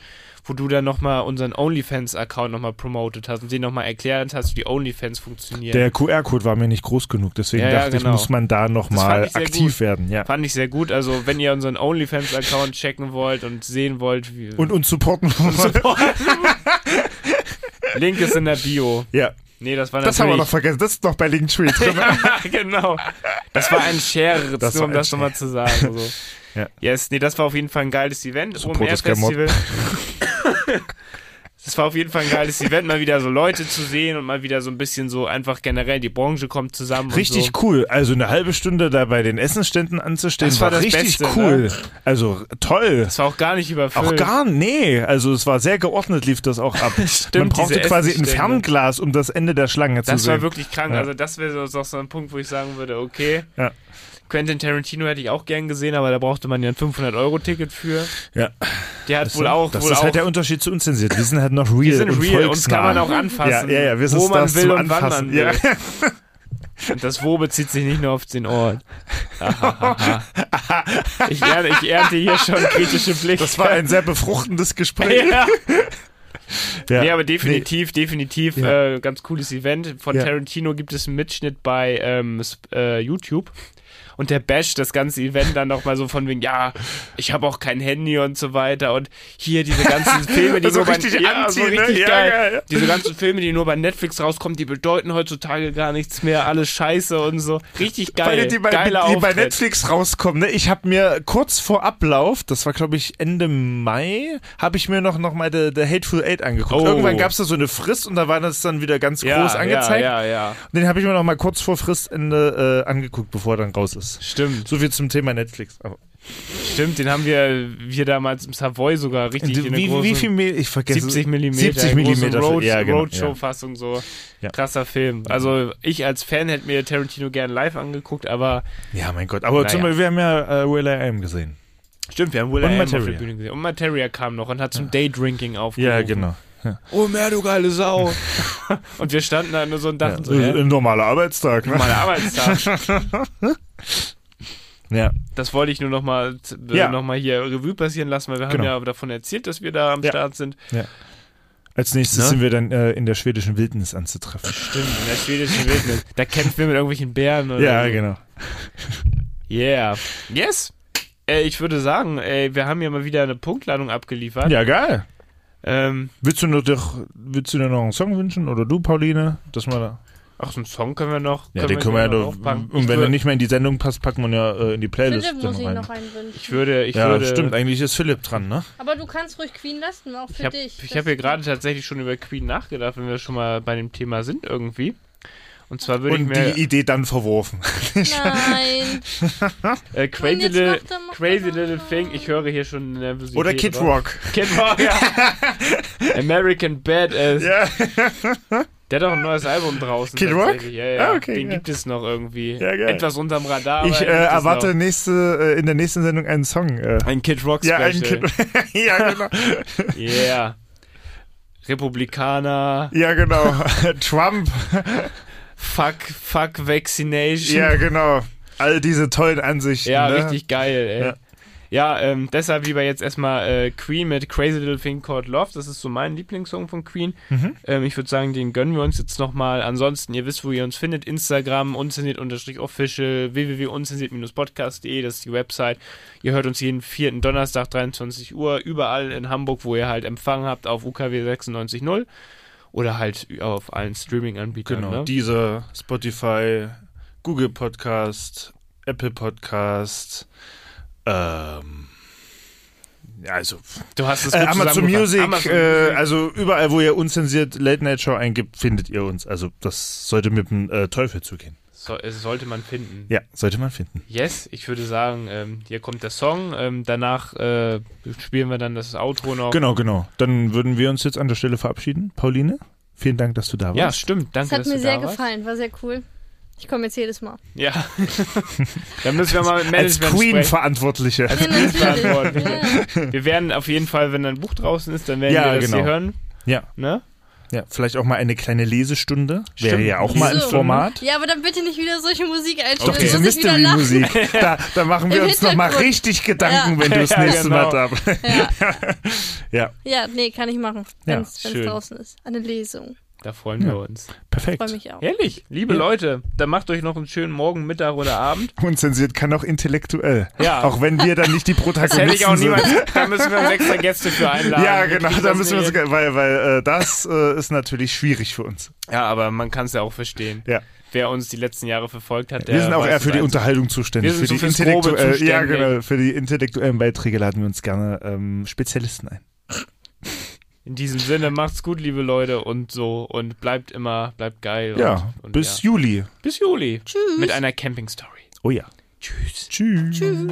wo du dann nochmal unseren OnlyFans-Account nochmal promotet hast und den nochmal erklärt hast, wie die OnlyFans funktionieren. Der QR-Code war mir nicht groß genug, deswegen Ja, dachte genau. ich, muss man da nochmal ich aktiv gut. werden, ja. Fand ich sehr gut. Also, wenn ihr unseren OnlyFans-Account checken wollt und sehen wollt, wie. Und uns supporten. [LAUGHS] Link ist in der Bio. ja, Nee, das war das haben wir noch natürlich. vergessen. Das ist noch bei Linktree drin. [LAUGHS] genau. Das war ein Share, Das nur um das nochmal zu sagen. So. Ja. Yes, nee, das war auf jeden Fall ein geiles Event. Support is Gamot. Festival. [LAUGHS] Das war auf jeden Fall ein geiles Event, mal wieder so Leute zu sehen und mal wieder so ein bisschen so einfach generell, die Branche kommt zusammen. Richtig so. cool. Also eine halbe Stunde da bei den Essensständen anzustehen, Das war das richtig Beste, cool. ne? Also toll. Das war auch gar nicht überfüllt. Auch gar nee, also es war sehr geordnet, lief das auch ab. [LAUGHS] Stimmt, Man brauchte quasi ein. Fernglas, um das Ende der Schlange zu Das sehen. war wirklich krank. Ja. Also das wäre so, so ein Punkt, wo ich sagen würde, okay. Ja. Quentin Tarantino hätte ich auch gern gesehen, aber da brauchte man ja ein 500-Euro-Ticket für. ja. Der hat Das, wohl auch. das wohl ist auch, halt der Unterschied zu unzensiert. Wir sind halt noch real wir sind und real, uns kann man auch anfassen. Ja, ja, ja, wir sind wo man will und wann Anfassen. man will. Ja. [LAUGHS] Und das Wo bezieht sich nicht nur auf den Ort. [LAUGHS] Ich, ernte, ich ernte hier schon kritische Blicke. Das war ein sehr befruchtendes Gespräch. ja. [LAUGHS] Ja. Nee, aber definitiv, definitiv Ja. äh, ganz cooles Event. Von Ja. Tarantino gibt es einen Mitschnitt bei ähm, äh, YouTube. Und der basht das ganze Event dann nochmal so von wegen, ja, ich habe auch kein Handy und so weiter und hier diese ganzen [LAUGHS] Filme, die So nur bei, richtig ja, so ne? richtig Ja, geil. geil, ja. Diese ganzen Filme, die nur bei Netflix rauskommen, die bedeuten heutzutage gar nichts mehr, alles scheiße und so. Richtig geil. Weil die bei, Geiler die bei. Netflix rauskommen. Ne? Ich habe mir kurz vor Ablauf, das war glaube ich Ende Mai, habe ich mir noch, noch mal The, The Hateful Eight angeguckt. Oh. Irgendwann gab es da so eine Frist und da war das dann wieder ganz groß angezeigt. Ja, ja, ja. Und den habe ich mir noch mal kurz vor Fristende äh, angeguckt, bevor er dann raus ist. Stimmt, So viel zum Thema Netflix. Aber stimmt, den haben wir, wir damals im Savoy sogar richtig in der wie, wie viel Mil ich vergesse 70 Millimeter, 70 Millimeter Road, ja, genau, Roadshow-Fassung so. Ja. Krasser Film. Also ich als Fan hätte mir Tarantino gern live angeguckt, aber ja. mein Gott. Aber Naja. zum Beispiel, wir haben ja äh, Will I Am gesehen. stimmt, wir haben Will Und I Am auf der Bühne gesehen. Und Materia kam noch und hat zum Daydrinking aufgerufen. Ja, genau. Oh, mehr du geile Sau. [LAUGHS] und wir standen da nur so und Ja, dachten so, hä? Ein normaler Arbeitstag. Ne? Mein Arbeitstag. [LAUGHS] Ja. Das wollte ich nur nochmal äh, Ja. noch mal hier Revue passieren lassen, weil wir haben Genau. ja davon erzählt, dass wir da am Ja. Start sind. Als nächstes Ne? sind wir dann äh, in der schwedischen Wildnis anzutreffen. Stimmt, in der schwedischen Wildnis. Da kämpfen wir mit irgendwelchen Bären oder Ja, so. genau. Yeah. Yes. Äh, ich würde sagen, ey, wir haben ja mal wieder eine Punktladung abgeliefert. Ja, geil. Ähm, Willst du, noch, doch- willst du dir noch einen Song wünschen? Oder du, Pauline? Dass wir da ach, so einen Song können wir noch. ja, den können wir ja gerne doch. aufpacken. Und wenn er nicht mehr in die Sendung passt, packen wir ihn ja äh, in die Playlist. Philipp muss ich rein. noch einen wünschen. Ich würde, ich ja, würde. stimmt. Eigentlich ist Philipp dran, ne? Aber du kannst ruhig Queen lassen, auch für Ich habe dich. ich Das- hab hier gerade tatsächlich schon über Queen nachgedacht, wenn wir schon mal bei dem Thema sind irgendwie. Und zwar würde ich mir die Idee dann verworfen. Nein. [LAUGHS] äh, Crazy, Little, Crazy. Little Thing, ich höre hier schon Nervosität. Oder Kid drauf. Rock. Kid Rock, ja. [LAUGHS] American Badass. Ja. [LAUGHS] Der hat auch ein neues Album draußen. Kid Rock? Ja, ja. Ah, okay, Den ja. gibt es noch irgendwie. Ja, geil. Etwas unterm Radar. Ich äh, erwarte noch. nächste, äh, in der nächsten Sendung einen Song. Äh. Ein Kid Rock Ja, Special. ein Kid Ja, genau. Yeah. Republikaner. Ja, genau. Trump. Fuck, fuck Vaccination. Ja, genau. All diese tollen Ansichten. Ja, ne? richtig geil, ey. Ja. Ja, ähm, deshalb lieber jetzt erstmal äh, Queen mit Crazy Little Thing Called Love. Das ist so mein Lieblingssong von Queen. Mhm. Ähm, ich würde sagen, den gönnen wir uns jetzt nochmal. Ansonsten, ihr wisst, wo ihr uns findet. Instagram, unzensiert-official, www.unzensiert-podcast.de, das ist die Website. Ihr hört uns jeden vierten Donnerstag, 23 Uhr, überall in Hamburg, wo ihr halt Empfang habt, auf UKW 96.0 oder halt auf allen Streaming-Anbietern. Genau. Ne? Diese Spotify, Google Podcast, Apple Podcast, ähm, ja, also Du hast es äh, Amazon. Music, Amazon äh, also überall, wo ihr unzensiert Late Night Show eingibt, findet ihr uns. Also das sollte mit dem äh, Teufel zugehen. So, es sollte man finden. Ja, sollte man finden. Yes, ich würde sagen, ähm, hier kommt der Song. Ähm, danach äh, spielen wir dann das Outro noch. Genau, genau. Dann würden wir uns jetzt an der Stelle verabschieden. Pauline, vielen Dank, dass du da warst. Ja, stimmt. Danke, Das hat dass mir du sehr da warst. gefallen, war sehr cool. Ich komme jetzt jedes Mal. Ja. [LAUGHS] dann müssen wir mal mit Als Management sprechen. Queen-Verantwortliche. Ja, natürlich. Verantwortlich. Ja. Wir werden auf jeden Fall, wenn ein Buch draußen ist, dann werden Ja, wir das genau. hier hören. Ja. Ne? Ja, vielleicht auch mal eine kleine Lesestunde. Wäre Stimmt. ja auch mal ein So. Format. ja, aber dann bitte nicht wieder solche Musik einstellen. Doch, diese dann muss ich wieder lachen. Mystery-Musik. [LAUGHS] Da, da machen wir Im uns nochmal richtig Gedanken, Ja. wenn du das Ja, nächste genau. Mal da bist. Ja. [LAUGHS] Ja, ja, nee, kann ich machen, wenn es draußen ist. Eine Lesung. Da freuen Ja. wir uns. perfekt. Freue mich auch. Ehrlich, liebe Ja. Leute, dann macht euch noch einen schönen Morgen, Mittag oder Abend. [LAUGHS] Unzensiert kann auch intellektuell. Ja. Auch wenn wir dann nicht die Das hätte Protagonisten ich auch sind. niemals. Da müssen wir uns extra [LAUGHS] Gäste für einladen. Ja, genau, da müssen wir uns, weil, weil äh, das äh, ist natürlich schwierig für uns. Ja, aber man kann es ja auch verstehen. Ja. Wer uns die letzten Jahre verfolgt hat, der wir sind auch eher für die. Unterhaltung zuständig. Wir sind für, so die intellektuell- ja, genau, für die intellektuellen Beiträge laden wir uns gerne ähm, Spezialisten ein. In diesem Sinne, macht's gut, liebe Leute, und so. Und bleibt immer, bleibt geil. Ja, und, und bis ja. Juli. bis Juli. Tschüss. Mit einer Camping-Story. Oh ja. Tschüss. Tschüss. Tschüss.